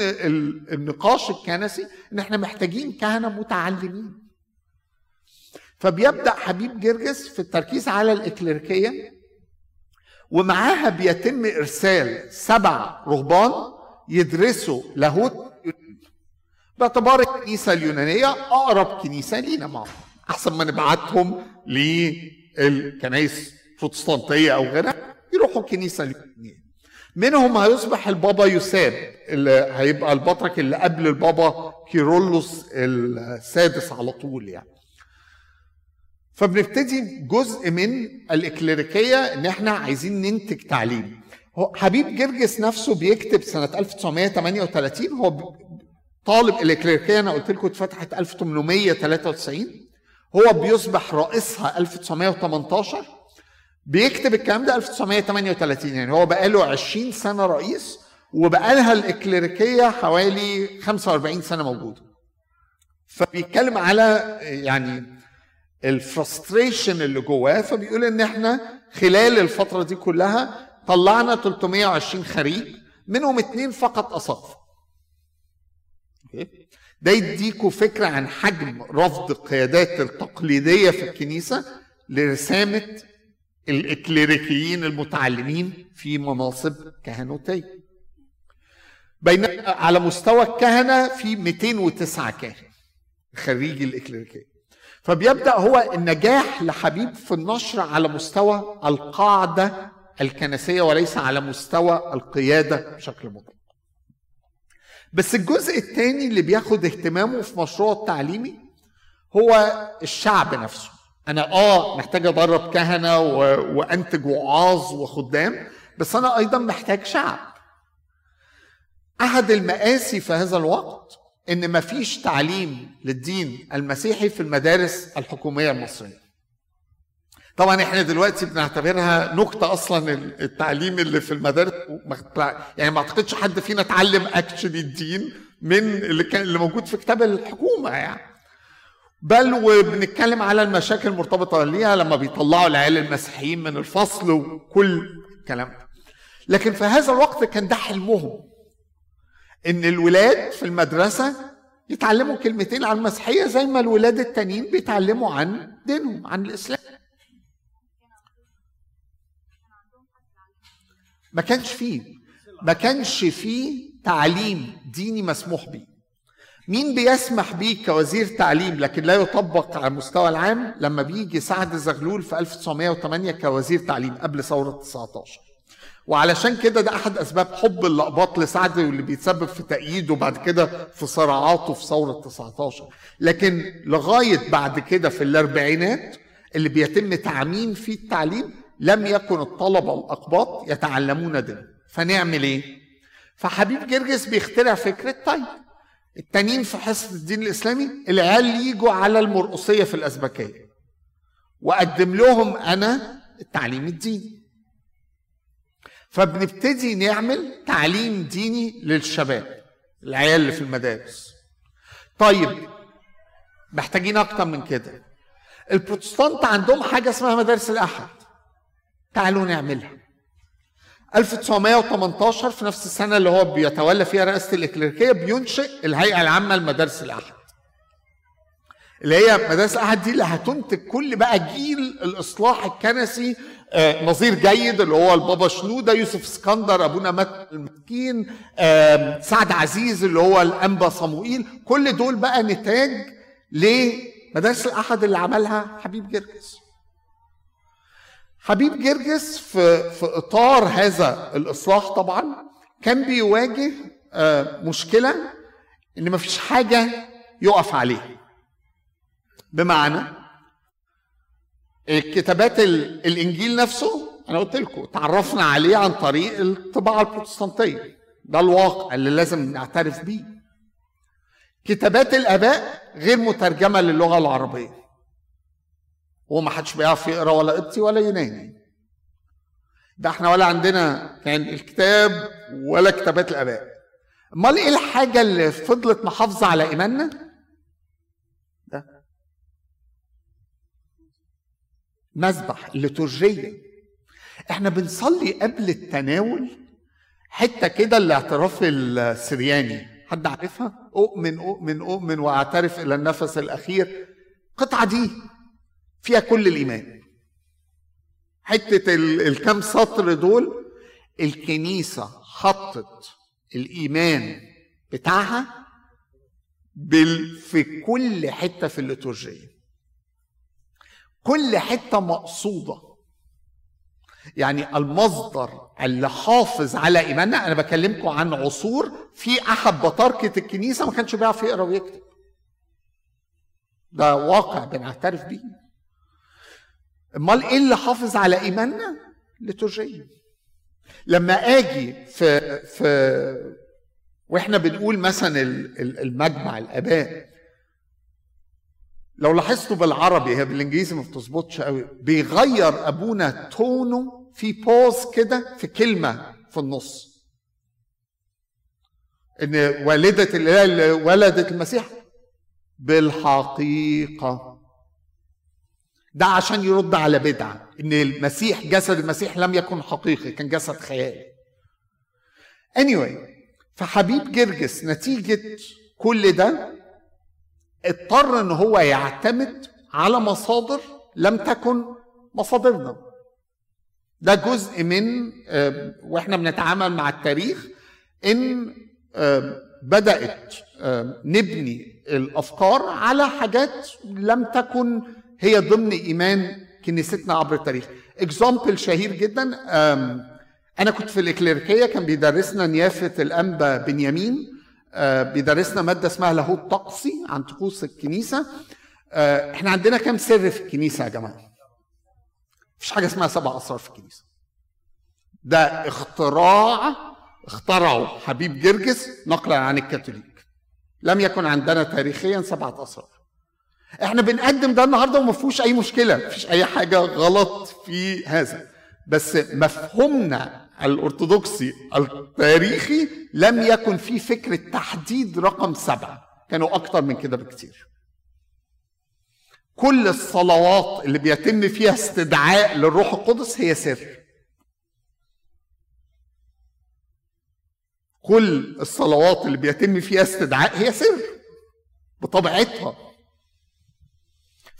النقاش الكنسي إن إحنا محتاجين كهنة متعلمين. فبيبدأ حبيب جرجس في التركيز على الاكليريكيه ومعاها بيتم إرسال سبع رهبان يدرسوا لاهوت باعتبار الكنيسة اليونانية أقرب كنيسة لينا معهم أحسن ما نبعتهم للكنائس البروتستانتيه أو غيرها يروحوا الكنيسه اليونانية. منهم هيصبح البابا يوساب اللي هيبقى البطرك اللي قبل البابا كيرولوس السادس على طول يعني. فبنبتدي جزء من الإكليريكية إن إحنا عايزين ننتج تعليم. حبيب جرجس نفسه بيكتب سنة 1938 هو طالب الاكليريكيه أنا قلت لكم اتفتحت 1893 هو بيصبح رئيسها 1918 بيكتب الكلام ده 1938 يعني هو بقى له 20 سنة رئيس وبقى لها الاكليريكيه حوالي 45 سنة موجودة. فبيتكلم على يعني الفرستريشن اللي جواه فبيقول إن إحنا خلال الفترة دي كلها طلعنا 320 خريج منهم اثنين فقط اساقفه ده يديكوا فكرة عن حجم رفض القيادات التقليدية في الكنيسة لرسامة الإكليريكيين المتعلمين في مناصب كهنوتية. بينما على مستوى الكهنة في 209 كاهن خريج الإكليريكية. فبيبدأ هو النجاح لحبيب في النشر على مستوى القاعدة الكنسية وليس على مستوى القيادة بشكل مطلق. بس الجزء الثاني اللي بياخد اهتمامه في مشروع التعليمي هو الشعب نفسه. أنا آه محتاج أدرب كهنة. وأنتج وعاظ وخدام بس أنا أيضا محتاج شعب. أحد المآسي في هذا الوقت إن ما فيش تعليم للدين المسيحي في المدارس الحكومية المصرية طبعا إحنا دلوقتي بنعتبرها نكته أصلا التعليم اللي في المدارس يعني ما أعتقدش حد فينا اتعلم اكشلي الدين من اللي كان اللي موجود في كتاب الحكومة يعني. بل وبنتكلم على المشاكل المرتبطة ليها لما بيطلعوا العيال المسيحيين من الفصل وكل الكلام ده. لكن في هذا الوقت كان ده حلمهم إن الولاد في المدرسة يتعلموا كلمتين عن المسيحية زي ما الولاد التانيين بيتعلموا عن دينهم عن الإسلام. ما كانش فيه ما كانش فيه تعليم ديني مسموح به مين بيسمح بيه كوزير تعليم لكن لا يطبق على المستوى العام لما بيجي سعد زغلول في 1908 كوزير تعليم قبل ثورة 19 وعلشان كده ده أحد أسباب حب الأقباط لسعد واللي بيتسبب في تأييده بعد كده في صراعاته في ثورة 19 لكن لغاية بعد كده في الأربعينات اللي بيتم تعميم فيه التعليم لم يكن الطلبة الأقباط يتعلمون دين فنعمل إيه؟ فحبيب جرجس بيخترع فكرة طيب التانيين في حصة الدين الإسلامي العيال يجوا على المرقصية في الأزبكية وأقدم لهم أنا التعليم الديني. فبنبتدي نعمل تعليم ديني للشباب العيال اللي في المدارس. طيب محتاجين أكتر من كده. البروتستانت عندهم حاجة اسمها مدارس الأحد. تعالوا نعملها. 1918 في نفس السنة اللي هو بيتولى فيها رئاسة الإكليريكية بينشئ الهيئة العامة لمدارس الاحد اللي هي مدارس الاحد دي اللي هتنتج كل بقى جيل الإصلاح الكنسي آه، نظير جيد اللي هو البابا شنودة يوسف اسكندر أبونا مات المسكين سعد عزيز اللي هو الأنبا صموئيل. كل دول بقى نتاج لمدارس الأحد اللي عملها حبيب جرجس. حبيب جرجس في في إطار هذا الإصلاح طبعا كان بيواجه آه، مشكلة إن مفيش حاجة يقف عليها. بمعنى الكتابات الإنجيل نفسه أنا قلت لكم تعرفنا عليه عن طريق الطباعة البروتستانتية. ده الواقع اللي لازم نعترف بيه. كتابات الآباء غير مترجمة للغة العربية. وما حدش بيعرف يقرأ ولا قبطي ولا يوناني. ده إحنا ولا عندنا كان الكتاب ولا كتابات الآباء. أمال إيه الحاجة اللي فضلت محافظة على إيماننا؟ ده. مذبح الليتورجيه إحنا بنصلي قبل التناول حتة كده الاعتراف السرياني. حد عارفها؟ أؤمن أؤمن أؤمن وأعترف إلى النفس الأخير. القطعه دي. فيها كل الإيمان. حتة الكام سطر دول الكنيسة حطت الإيمان بتاعها بال في كل حتة في الليتورجية. كل حتة مقصودة. يعني المصدر اللي حافظ على إيماننا أنا بكلمكم عن عصور في أحد بطاركة الكنيسة ما كانش بيعرف يقرأ ويكتب. ده واقع بنعترف بيه. امال إيه اللي حافظ على ايماننا؟ ليتورجيه لما آجي في في وإحنا بنقول مثلا المجمع الآباء لو لاحظتوا بالعربي هي بالإنجليزي ما بتظبطش قوي بيغير أبونا تونه في بوز كده في كلمة في النص. إن والدة الاله ولدت المسيح بالحقيقة. ده عشان يرد على بدعة إن المسيح جسد المسيح لم يكن حقيقي كان جسد خيالي. Anyway فحبيب جرجس نتيجة كل ده اضطر إن هو يعتمد على مصادر لم تكن مصادرنا. ده جزء من وإحنا بنتعامل مع التاريخ إن بدأت نبني الأفكار على حاجات لم تكن هي ضمن إيمان كنيستنا عبر التاريخ. اكزامبل شهير جدا أنا كنت في الإكليريكية كان بيدرسنا نيافة الأنبا بنيامين. بيدرسنا مادة اسمها لاهوت طقسي عن طقوس الكنيسة. إحنا عندنا كام سر في الكنيسة يا جماعة؟ مفيش حاجة اسمها سبع أسرار في الكنيسة. ده اختراع اخترعه حبيب جرجس نقلا عن الكاثوليك. لم يكن عندنا تاريخيا سبعة أسرار. إحنا بنقدم ده النهارده وما فيهوش اي مشكلة مفيش اي حاجة غلط في هذا. بس مفهومنا الأرثوذكسي التاريخي لم يكن فيه فكره تحديد رقم سبعة. كانوا أكتر من كده بكتير. كل الصلوات اللي بيتم فيها استدعاء للروح القدس هي سر. كل الصلوات اللي بيتم فيها استدعاء هي سر. بطبيعتها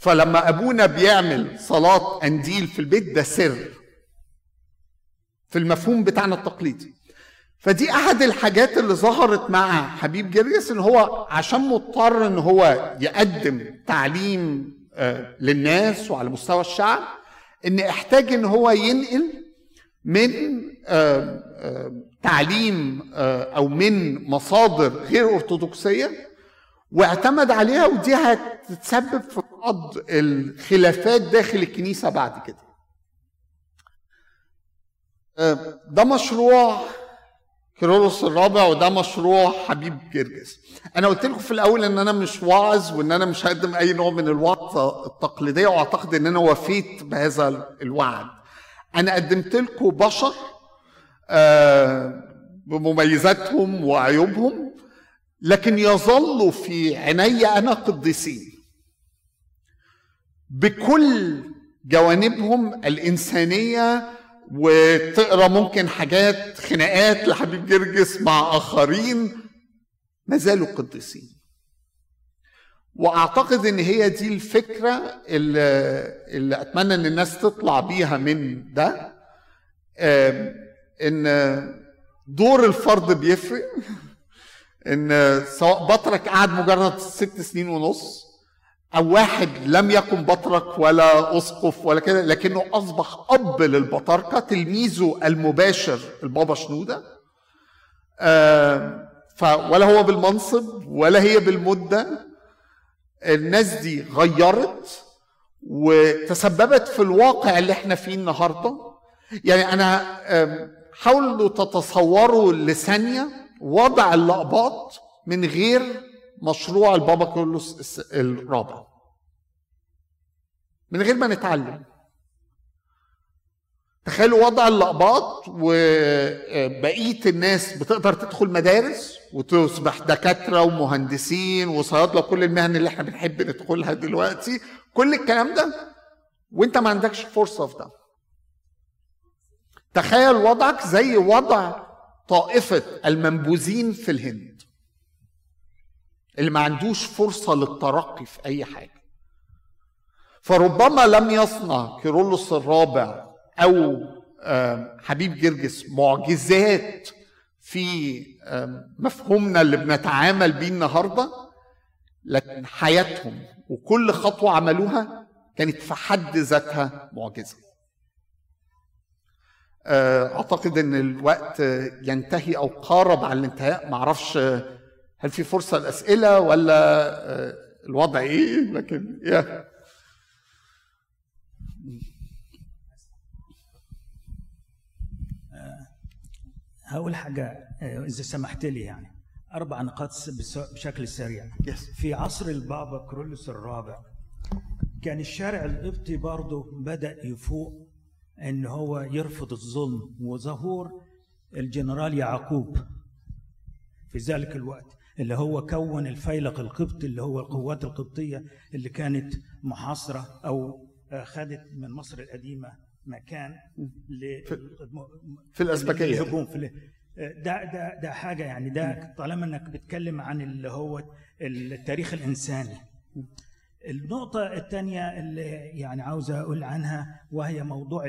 فلما أبونا بيعمل صلاة انديل في البيت ده سر في المفهوم بتاعنا التقليدي. فدي أحد الحاجات اللي ظهرت مع حبيب جرجس إن هو عشان مضطر إن هو يقدم تعليم للناس وعلى مستوى الشعب إن احتاج إن هو ينقل من آه، آه، تعليم آه، أو من مصادر غير أرثوذكسية واعتمد عليها ودي هتتسبب في بعض الخلافات داخل الكنيسة بعد كده. ده مشروع كيرلس الرابع وده مشروع حبيب جرجس أنا قلت لكم في الأول إن أنا مش واعظ وإن أنا مش هقدم أي نوع من الوعظه التقليدية وأعتقد إن أنا وفيت بهذا الوعد. أنا قدمت لكم بشر آه، بمميزاتهم وعيوبهم لكن يظلوا في عيني أنا قديسين. بكل جوانبهم الإنسانية وتقرأ ممكن حاجات خناقات لحبيب جرجس مع آخرين ما زالوا قديسين. وأعتقد إن هي دي الفكرة اللي, اللي أتمنى إن الناس تطلع بيها من ده. إن دور الفرد بيفرق. إن سواء بطرك قعد مجرد ست سنين ونص أو واحد لم يكن بطرك ولا أسقف ولا كده لكنه أصبح أب للبطاركه تلميذه المباشر البابا شنودة. ف ولا هو بالمنصب ولا هي بالمدة. الناس دي غيرت وتسببت في الواقع اللي إحنا فيه النهارده. يعني أنا حاولوا تتصوروا لثانية وضع اللقبات من غير مشروع البابا كرولوس الرابع. من غير ما نتعلم. تخيلوا وضع اللقبات وبقيه الناس بتقدر تدخل مدارس وتصبح دكاترة ومهندسين وصيادله كل المهن اللي إحنا بنحب ندخلها دلوقتي. كل الكلام ده وانت ما عندكش فرصه في ده تخيل وضعك زي وضع طائفة المنبوذين في الهند. اللي ما عندوش فرصة للترقي في أي حاجة. فربما لم يصنع كيرلس الرابع أو حبيب جرجس معجزات في مفهومنا اللي بنتعامل بيه النهارده لكن حياتهم وكل خطوة عملوها كانت في حد ذاتها معجزة. أعتقد إن الوقت ينتهي أو قارب على الانتهاء. معرفش هل في فرصة لأسئلة ولا الوضع إيه؟ لكن يا. هقول حاجة إذا سمحت لي يعني. أربع نقاط بشكل سريع. Yes. في عصر البابا كرولوس الرابع كان الشارع القبطي برضه بدأ يفوق إن هو يرفض الظلم وظهور الجنرال يعقوب في ذلك الوقت. اللي هو كون الفيلق القبطي اللي هو القوات القبطية اللي كانت محاصرة أو خدت من مصر القديمة مكان في, في الأسبكية. الهجوم في ده ده ده حاجة يعني ده طالما إنك بتتكلم عن اللي هو التاريخ الإنساني. النقطة الثانية اللي يعني عاوز أقول عنها وهي موضوع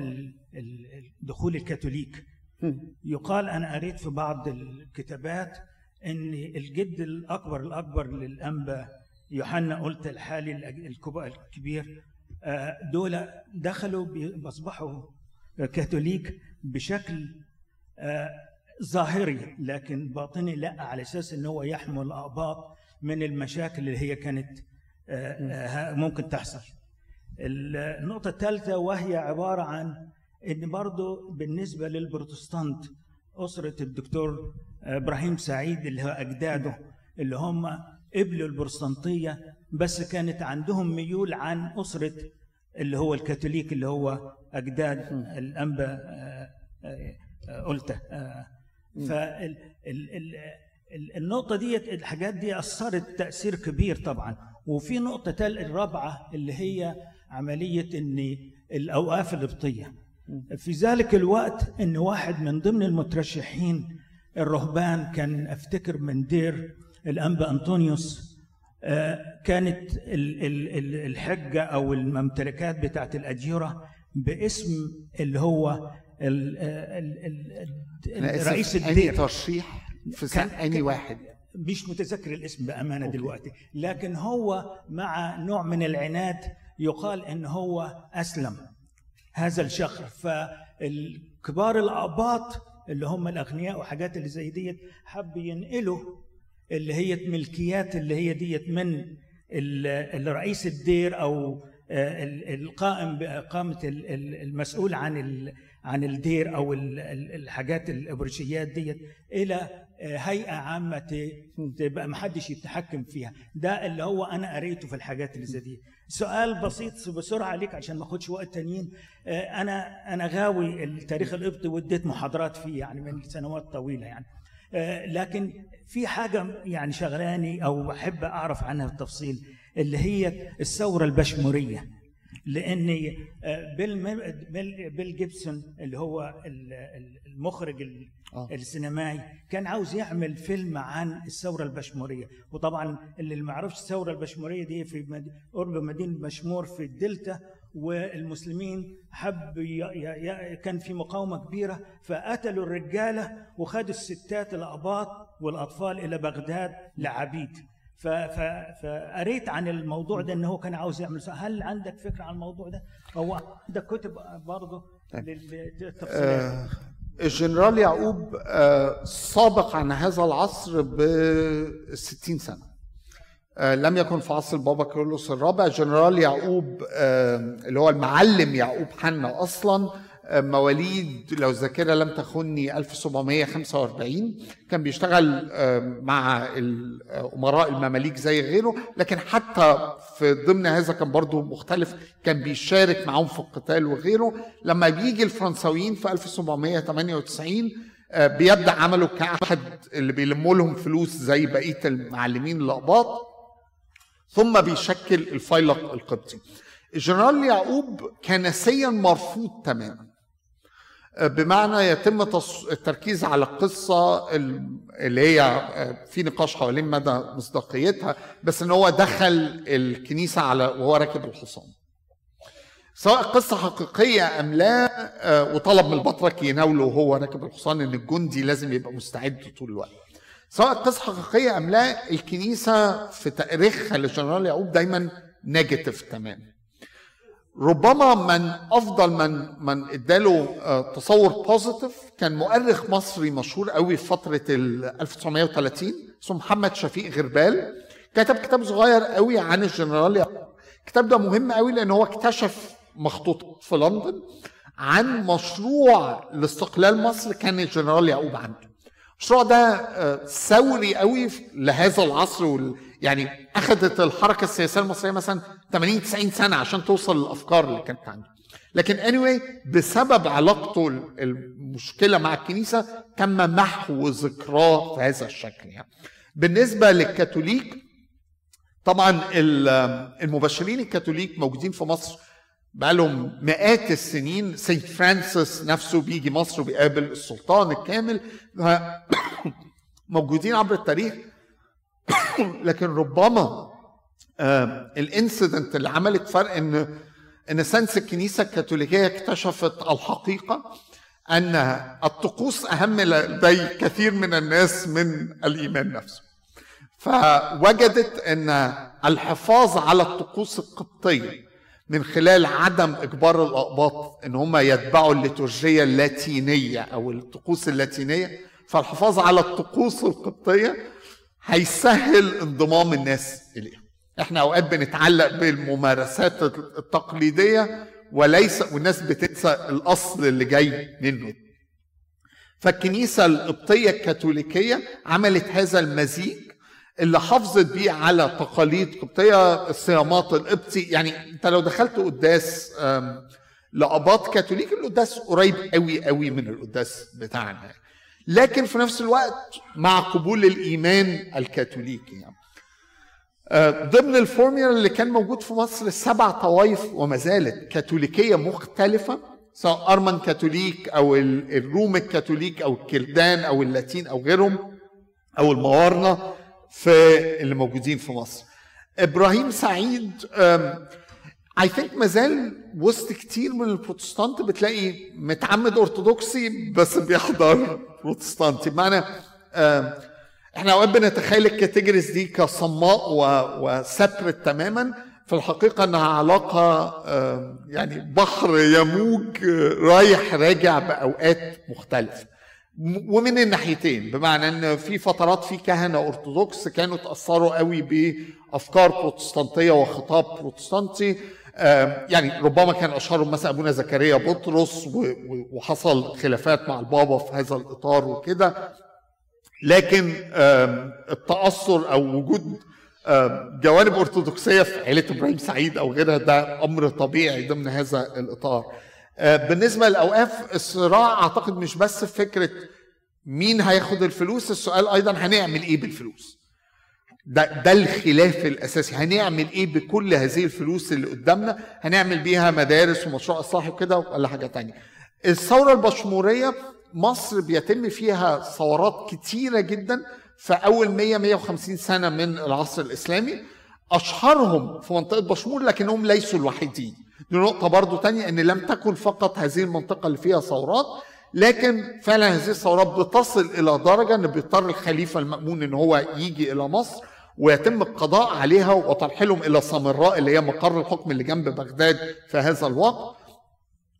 دخول الكاثوليك. يقال أنا قريت في بعض الكتابات أن الجد الأكبر الأكبر للأنبا يوحنا قلت الحالي الكبير دول دخلوا بيصبحوا كاثوليك بشكل ظاهري لكن باطني لا على أساس إن هو يحمل اقباط من المشاكل اللي هي كانت ممكن تحصل. النقطة الثالثة وهي عبارة عن إن برضه بالنسبة للبروتستانت أسرة الدكتور إبراهيم سعيد اللي هو أجداده اللي هم قبلوا البروتستانتية بس كانت عندهم ميول عن أسرة اللي هو الكاثوليك اللي هو أجداد الأنبا قلته. فالنقطة دي الحاجات دي أثرت تأثير كبير طبعا. وفي نقطة الرابعة اللي هي عملية أن الأوقاف القبطية في ذلك الوقت أن واحد من ضمن المترشحين الرهبان كان أفتكر من دير الأنبا أنطونيوس كانت الحجة أو الممتلكات بتاعت الأجيرة باسم اللي هو ال ال رئيس الدير. ترشيح في أني واحد؟ مش متذكر الاسم أوكي. دلوقتي لكن هو مع نوع من العناد يقال إن هو أسلم. هذا الشخص. كبار الأباط اللي هم الأغنياء وحاجات اللي زي ديت حب ينقلوا اللي هي ملكيات اللي هي ديت من ال- الرئيس الدير أو آه، ال- القائم ال- المسؤول عن عن الدير ال- الحاجات الابرشيات ديت إلى آه، هيئة عامة ت- تبقى محدش يتحكم فيها. ده اللي هو أنا قريته في الحاجات اللي زي دي. سؤال بسيط بسرعة عليك عشان ما أخدش وقت تانيين. آه، أنا أنا غاوي التاريخ القبطي واديت محاضرات فيه يعني من سنوات طويلة يعني. آه، لكن في حاجة يعني شغلاني أو بحب أعرف عنها بالتفصيل اللي هي الثورة البشموريه لأن آه، ميل ميل جيبسون اللي هو المخرج ال- آه. السينمائي كان عاوز يعمل فيلم عن الثورة البشموريه وطبعا اللي ما يعرفش الثورة البشموريه دي في مد- قرب مدينة بشمور في الدلتا والمسلمين حب ي... ي... ي... كان في مقاومة كبيرة فقتلوا الرجالة وخدوا الستات الأقباط والأطفال إلى بغداد كعبيد. ف... ف... فقريت عن الموضوع ده إن هو كان عاوز يعمل. هل عندك فكرة عن الموضوع ده؟ هو عندك كتب برضه للتفصيلات آه، الجنرال يعقوب آه، سابق عن هذا العصر ب 60 سنة. آه، لم يكن في عصر البابا كيرلس الرابع. جنرال يعقوب آه، اللي هو المعلم يعقوب حنا أصلا مواليد لو الذاكره لم تخني 1745 كان بيشتغل مع الامراء المماليك زي غيره. لكن حتى في ضمن هذا كان برضه مختلف. كان بيشارك معاهم في القتال وغيره. لما بيجي الفرنساويين في 1798 آه، بيبدأ عمله كأحد اللي بيلموا لهم فلوس زي بقية المعلمين الأقباط. ثم بيشكل الفيلق القبطي. الجنرال يعقوب كنسيا مرفوض تماما. بمعنى يتم التركيز على القصة ال- اللي هي آه، في نقاش حوالين مدى مصداقيتها بس إن هو دخل الكنيسة على وهو راكب الحصان. سواء قصة حقيقية أم لا آه، وطلب من البطرك يناوله وهو راكب الحصان إن الجندي لازم يبقى مستعد طول الوقت. سواء قصة حقيقية أم لا الكنيسة في تاريخها للجنرال يعقوب دايما negative تماما. ربما من أفضل من من اداله آه، تصور positive كان مؤرخ مصري مشهور قوي في فترة ال 1930 اسمه محمد شفيق غربال. كتب كتاب صغير قوي عن الجنرال الكتاب ده مهم قوي لأن هو اكتشف مخطوطات في لندن عن مشروع لاستقلال مصر كان الجنرال يعقوب عنده. المشروع ده آه، ثوري قوي لهذا العصر وال... يعني أخذت الحركة السياسية المصرية مثلا 80 90 سنة عشان توصل للأفكار اللي كانت عنده لكن anyway بسبب علاقته المشكلة مع الكنيسة تم محو ذكراه في هذا الشكل يعني. بالنسبة للكاثوليك طبعا ال- المبشرين الكاثوليك موجودين في مصر بقالهم مئات السنين. سيد فرانسيس نفسه بيجي مصر وبيقابل السلطان الكامل. [coughs] موجودين عبر التاريخ. [coughs] لكن ربما الإنسيدنت اللي عملت فرق إن إن سنس الكنيسة الكاثوليكية اكتشفت الحقيقة أن الطقوس أهم لدي كثير من الناس من الإيمان نفسه. فوجدت إن الحفاظ على الطقوس القبطية من خلال عدم إجبار الأقباط إن هم يتبعوا الليتورجية اللاتينية أو الطقوس اللاتينية فالحفاظ على الطقوس القبطية هيسهل انضمام الناس اليها إحنا أوقات بنتعلق بالممارسات التقليدية وليس والناس بتنسى الأصل اللي جاي منه. فالكنيسة القبطية الكاثوليكية عملت هذا المزيج اللي حافظت بيه على تقاليد قبطية الصيامات القبطي. يعني أنت لو دخلت قداس لاباط كاثوليك القداس قريب قوي قوي من القداس بتاعنا. لكن في نفس الوقت مع قبول الإيمان الكاثوليكي يعني. ضمن الفورميولا اللي كان موجود في مصر السبع طوائف وما زالت كاثوليكية مختلفة سواء أرمن كاثوليك أو الروم الكاثوليك أو الكلدان أو اللاتين أو غيرهم أو الموارنة في اللي موجودين في مصر إبراهيم سعيد I think ما زال وسط كتير من البروتستانت بتلاقي متعمد أرثوذكسي بس بيحضر بروتستانتي بمعنى إحنا أوقات بنتخيل ال categories دي كصماء و separate تماما. في الحقيقة أنها علاقة يعني بحر يموج رايح راجع بأوقات مختلفة. ومن الناحيتين. بمعنى إن في فترات في كهنة أرثوذكس كانوا تأثروا قوي بأفكار بروتستانتية وخطاب بروتستانتي. يعني ربما كان اشهرهم مثلا أبونا زكريا بطرس وحصل خلافات مع البابا في هذا الإطار وكده. لكن التأثر أو وجود جوانب أرثوذكسية في عائله إبراهيم سعيد أو غيرها ده أمر طبيعي ضمن هذا الإطار. بالنسبة للاوقاف الصراع أعتقد مش بس في فكرة مين هياخد الفلوس السؤال أيضا هنعمل إيه بالفلوس. ده ده الخلاف الأساسي. هنعمل إيه بكل هذه الفلوس اللي قدامنا؟ هنعمل بيها مدارس ومشروع اصلاحي وكده ولا حاجة تانية. الثورة البشمورية مصر بيتم فيها ثورات كتيرة جدا في أول 100 150 سنة من العصر الإسلامي. أشهرهم في منطقة بشمور لكنهم ليسوا الوحيدين. دي نقطة برضو تانية إن لم تكن فقط هذه المنطقة اللي فيها ثورات لكن فعلا هذه الثورات بتصل إلى درجة إن بيضطر الخليفة المأمون إن هو يجي إلى مصر ويتم القضاء عليها وترحيلهم إلى سامراء اللي هي مقر الحكم اللي جنب بغداد في هذا الوقت.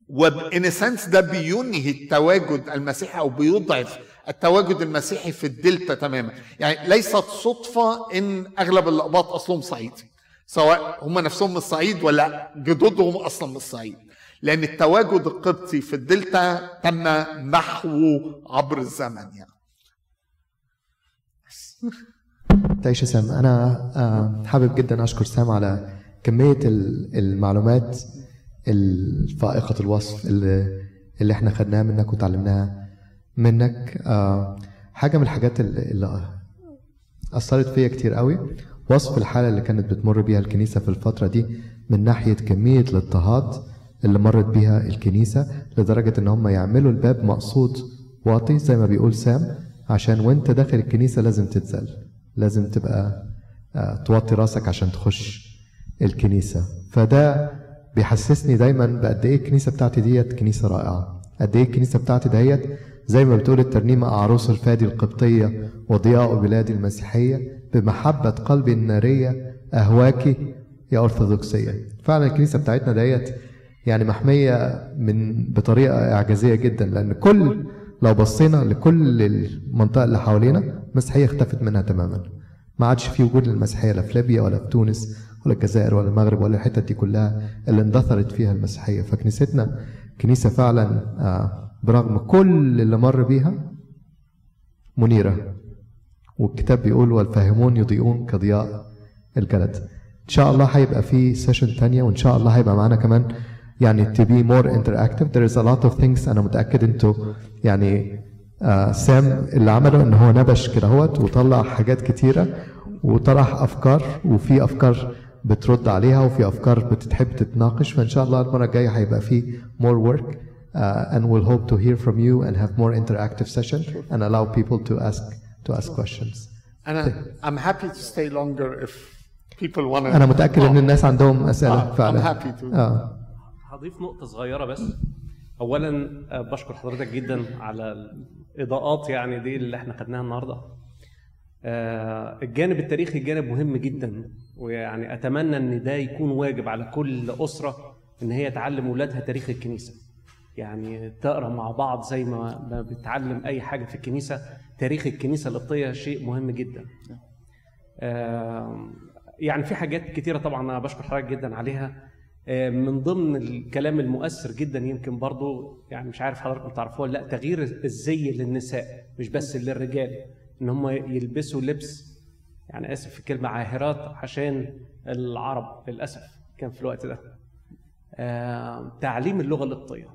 و in a sense ده بينهي التواجد المسيحي أو بيضعف التواجد المسيحي في الدلتا تماما. يعني ليست صدفة إن أغلب الأقباط أصلهم صعيدي سواء هم نفسهم من الصعيد ولا جدودهم أصلا من الصعيد. لأن التواجد القبطي في الدلتا تم محوه عبر الزمن يعني. تعيش سام. أنا حابب جدا أشكر سام على كمية المعلومات الفائقة الوصف اللي اللي إحنا خدناها منك وتعلمناها منك. حاجة من الحاجات اللي أثرت فيا كتير قوي وصف الحالة اللي كانت بتمر بيها الكنيسة في الفترة دي من ناحية كمية الاضطهاد اللي مرت بيها الكنيسة لدرجة إن هم يعملوا الباب مقصود واطي زي ما بيقول سام عشان وأنت داخل الكنيسة لازم تتزل. لازم تبقى توطي راسك عشان تخش الكنيسة. فده بيحسسني دايما بقد إيه الكنيسة بتاعتي ديت كنيسة رائعة. قد إيه الكنيسة بتاعتي ديت زي ما بتقول الترنيمة أعروس الفادي القبطية وضياء بلادي المسيحية بمحبة قلبي النارية أهواكي يا أرثوذكسية. فعلا الكنيسة بتاعتنا ديت يعني محمية من بطريقة إعجازية جدا لأن كل لو بصينا لكل المنطقة اللي حوالينا المسيحية اختفت منها تماما. ما عادش في وجود للمسيحية لا في ليبيا ولا في تونس ولا الجزائر ولا المغرب ولا الحتت دي كلها اللي اندثرت فيها المسيحية. فكنيستنا كنيسة فعلا برغم كل اللي مر بيها منيرة. والكتاب بيقول والفاهمون يضيئون كضياء الجلد. إن شاء الله هيبقى في سيشن تانية وإن شاء الله هيبقى معانا كمان يعني to be more interactive. There is a lot of things أنا متأكد إنتوا يعني آه سام اللي عمله إن هو نبش كده هوت وطلع حاجات كتيرة وطرح أفكار وفي أفكار بترد عليها وفي أفكار بتحب تتناقش. فإن شاء الله المرة الجاية هيبقى في more work uh, and we'll hope to hear from you and have more interactive session and allow people to ask to ask questions. أنا I'm happy to stay longer if people want أنا متأكد إن الناس عندهم أسئلة آه, فعلا. I'm happy to. آه. هضيف نقطة صغيرة بس. أولا آه، بشكر حضرتك جدا على الإضاءات يعني دي اللي إحنا خدناها النهاردة. آه، الجانب التاريخي جانب مهم جدا ويعني أتمنى إن ده يكون واجب على كل أسرة إن هي تعلم ولادها تاريخ الكنيسة. يعني تقرأ مع بعض زي ما بتعلم أي حاجة في الكنيسة. تاريخ الكنيسة القبطية شيء مهم جدا. آه، يعني في حاجات كتيرة طبعا أنا بشكر حضرتك جدا عليها. من ضمن الكلام المؤثر جدا يمكن برضو يعني مش عارف حضراتكم تعرفوه لأ تغيير الزي للنساء مش بس للرجال إن هم يلبسوا لبس يعني آسف في الكلمة عاهرات عشان العرب للأسف كان في الوقت ده. آه، تعليم اللغة القبطيه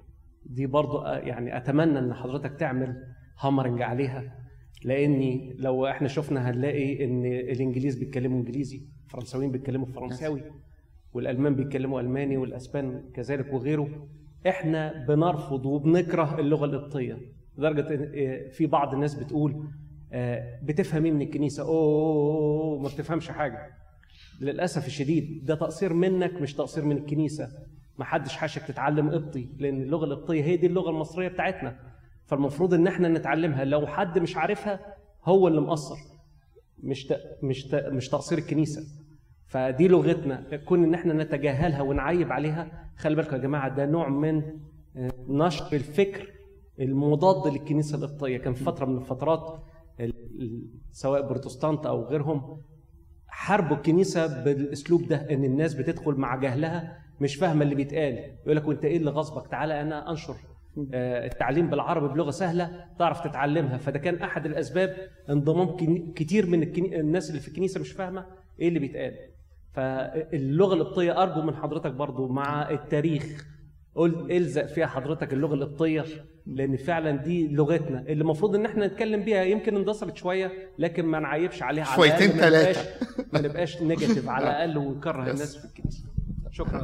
دي برضو آه، يعني أتمنى إن حضرتك تعمل هامرنج عليها لأني لو إحنا شفنا هنلاقي إن الإنجليز بيتكلموا إنجليزي الفرنساويين بيتكلموا فرنساوي. والألمان بيتكلموا ألماني والأسبان كذلك وغيره إحنا بنرفض وبنكره اللغة القبطية لدرجة آه، في بعض الناس بتقول آه، بتفهم إيه من الكنيسة؟ أوه ما بتفهمش حاجة. للأسف الشديد ده تقصير منك مش تقصير من الكنيسة. ما حدش حاشك تتعلم قبطي لأن اللغة القبطية هي دي اللغة المصرية بتاعتنا. فالمفروض إن إحنا نتعلمها. لو حد مش عارفها هو اللي مقصر. مش. مش. مش تقصير الكنيسة. فدي لغتنا كون إن إحنا نتجاهلها ونعيب عليها خلي بالكم يا جماعة ده نوع من آه، نشر الفكر المضاد للكنيسة القبطية. كان في فترة من الفترات ال- ال- سواء بروتستانت أو غيرهم حاربوا الكنيسة بالأسلوب ده إن الناس بتدخل مع جهلها مش فاهمة اللي بيتقال. يقول لك وإنت إيه اللي غصبك؟ تعالى أنا أنشر آه، التعليم بالعربي بلغة سهلة تعرف تتعلمها. فده كان أحد الأسباب انضمام كتير من. الناس اللي في الكنيسة مش فاهمة إيه اللي بيتقال. فاللغة القبطيه أرجو من حضرتك برضو مع التاريخ قول إلزق فيها حضرتك اللغة القبطيه لأن فعلا دي لغتنا. اللي المفروض إن إحنا نتكلم بيها يمكن اندثرت شوية لكن ما نعيبش عليها على شويتين الأقل ما. نبقاش- ما نبقاش نيجاتيف على [laughs] الأقل ونكره الناس في الكنيسة. شكرا.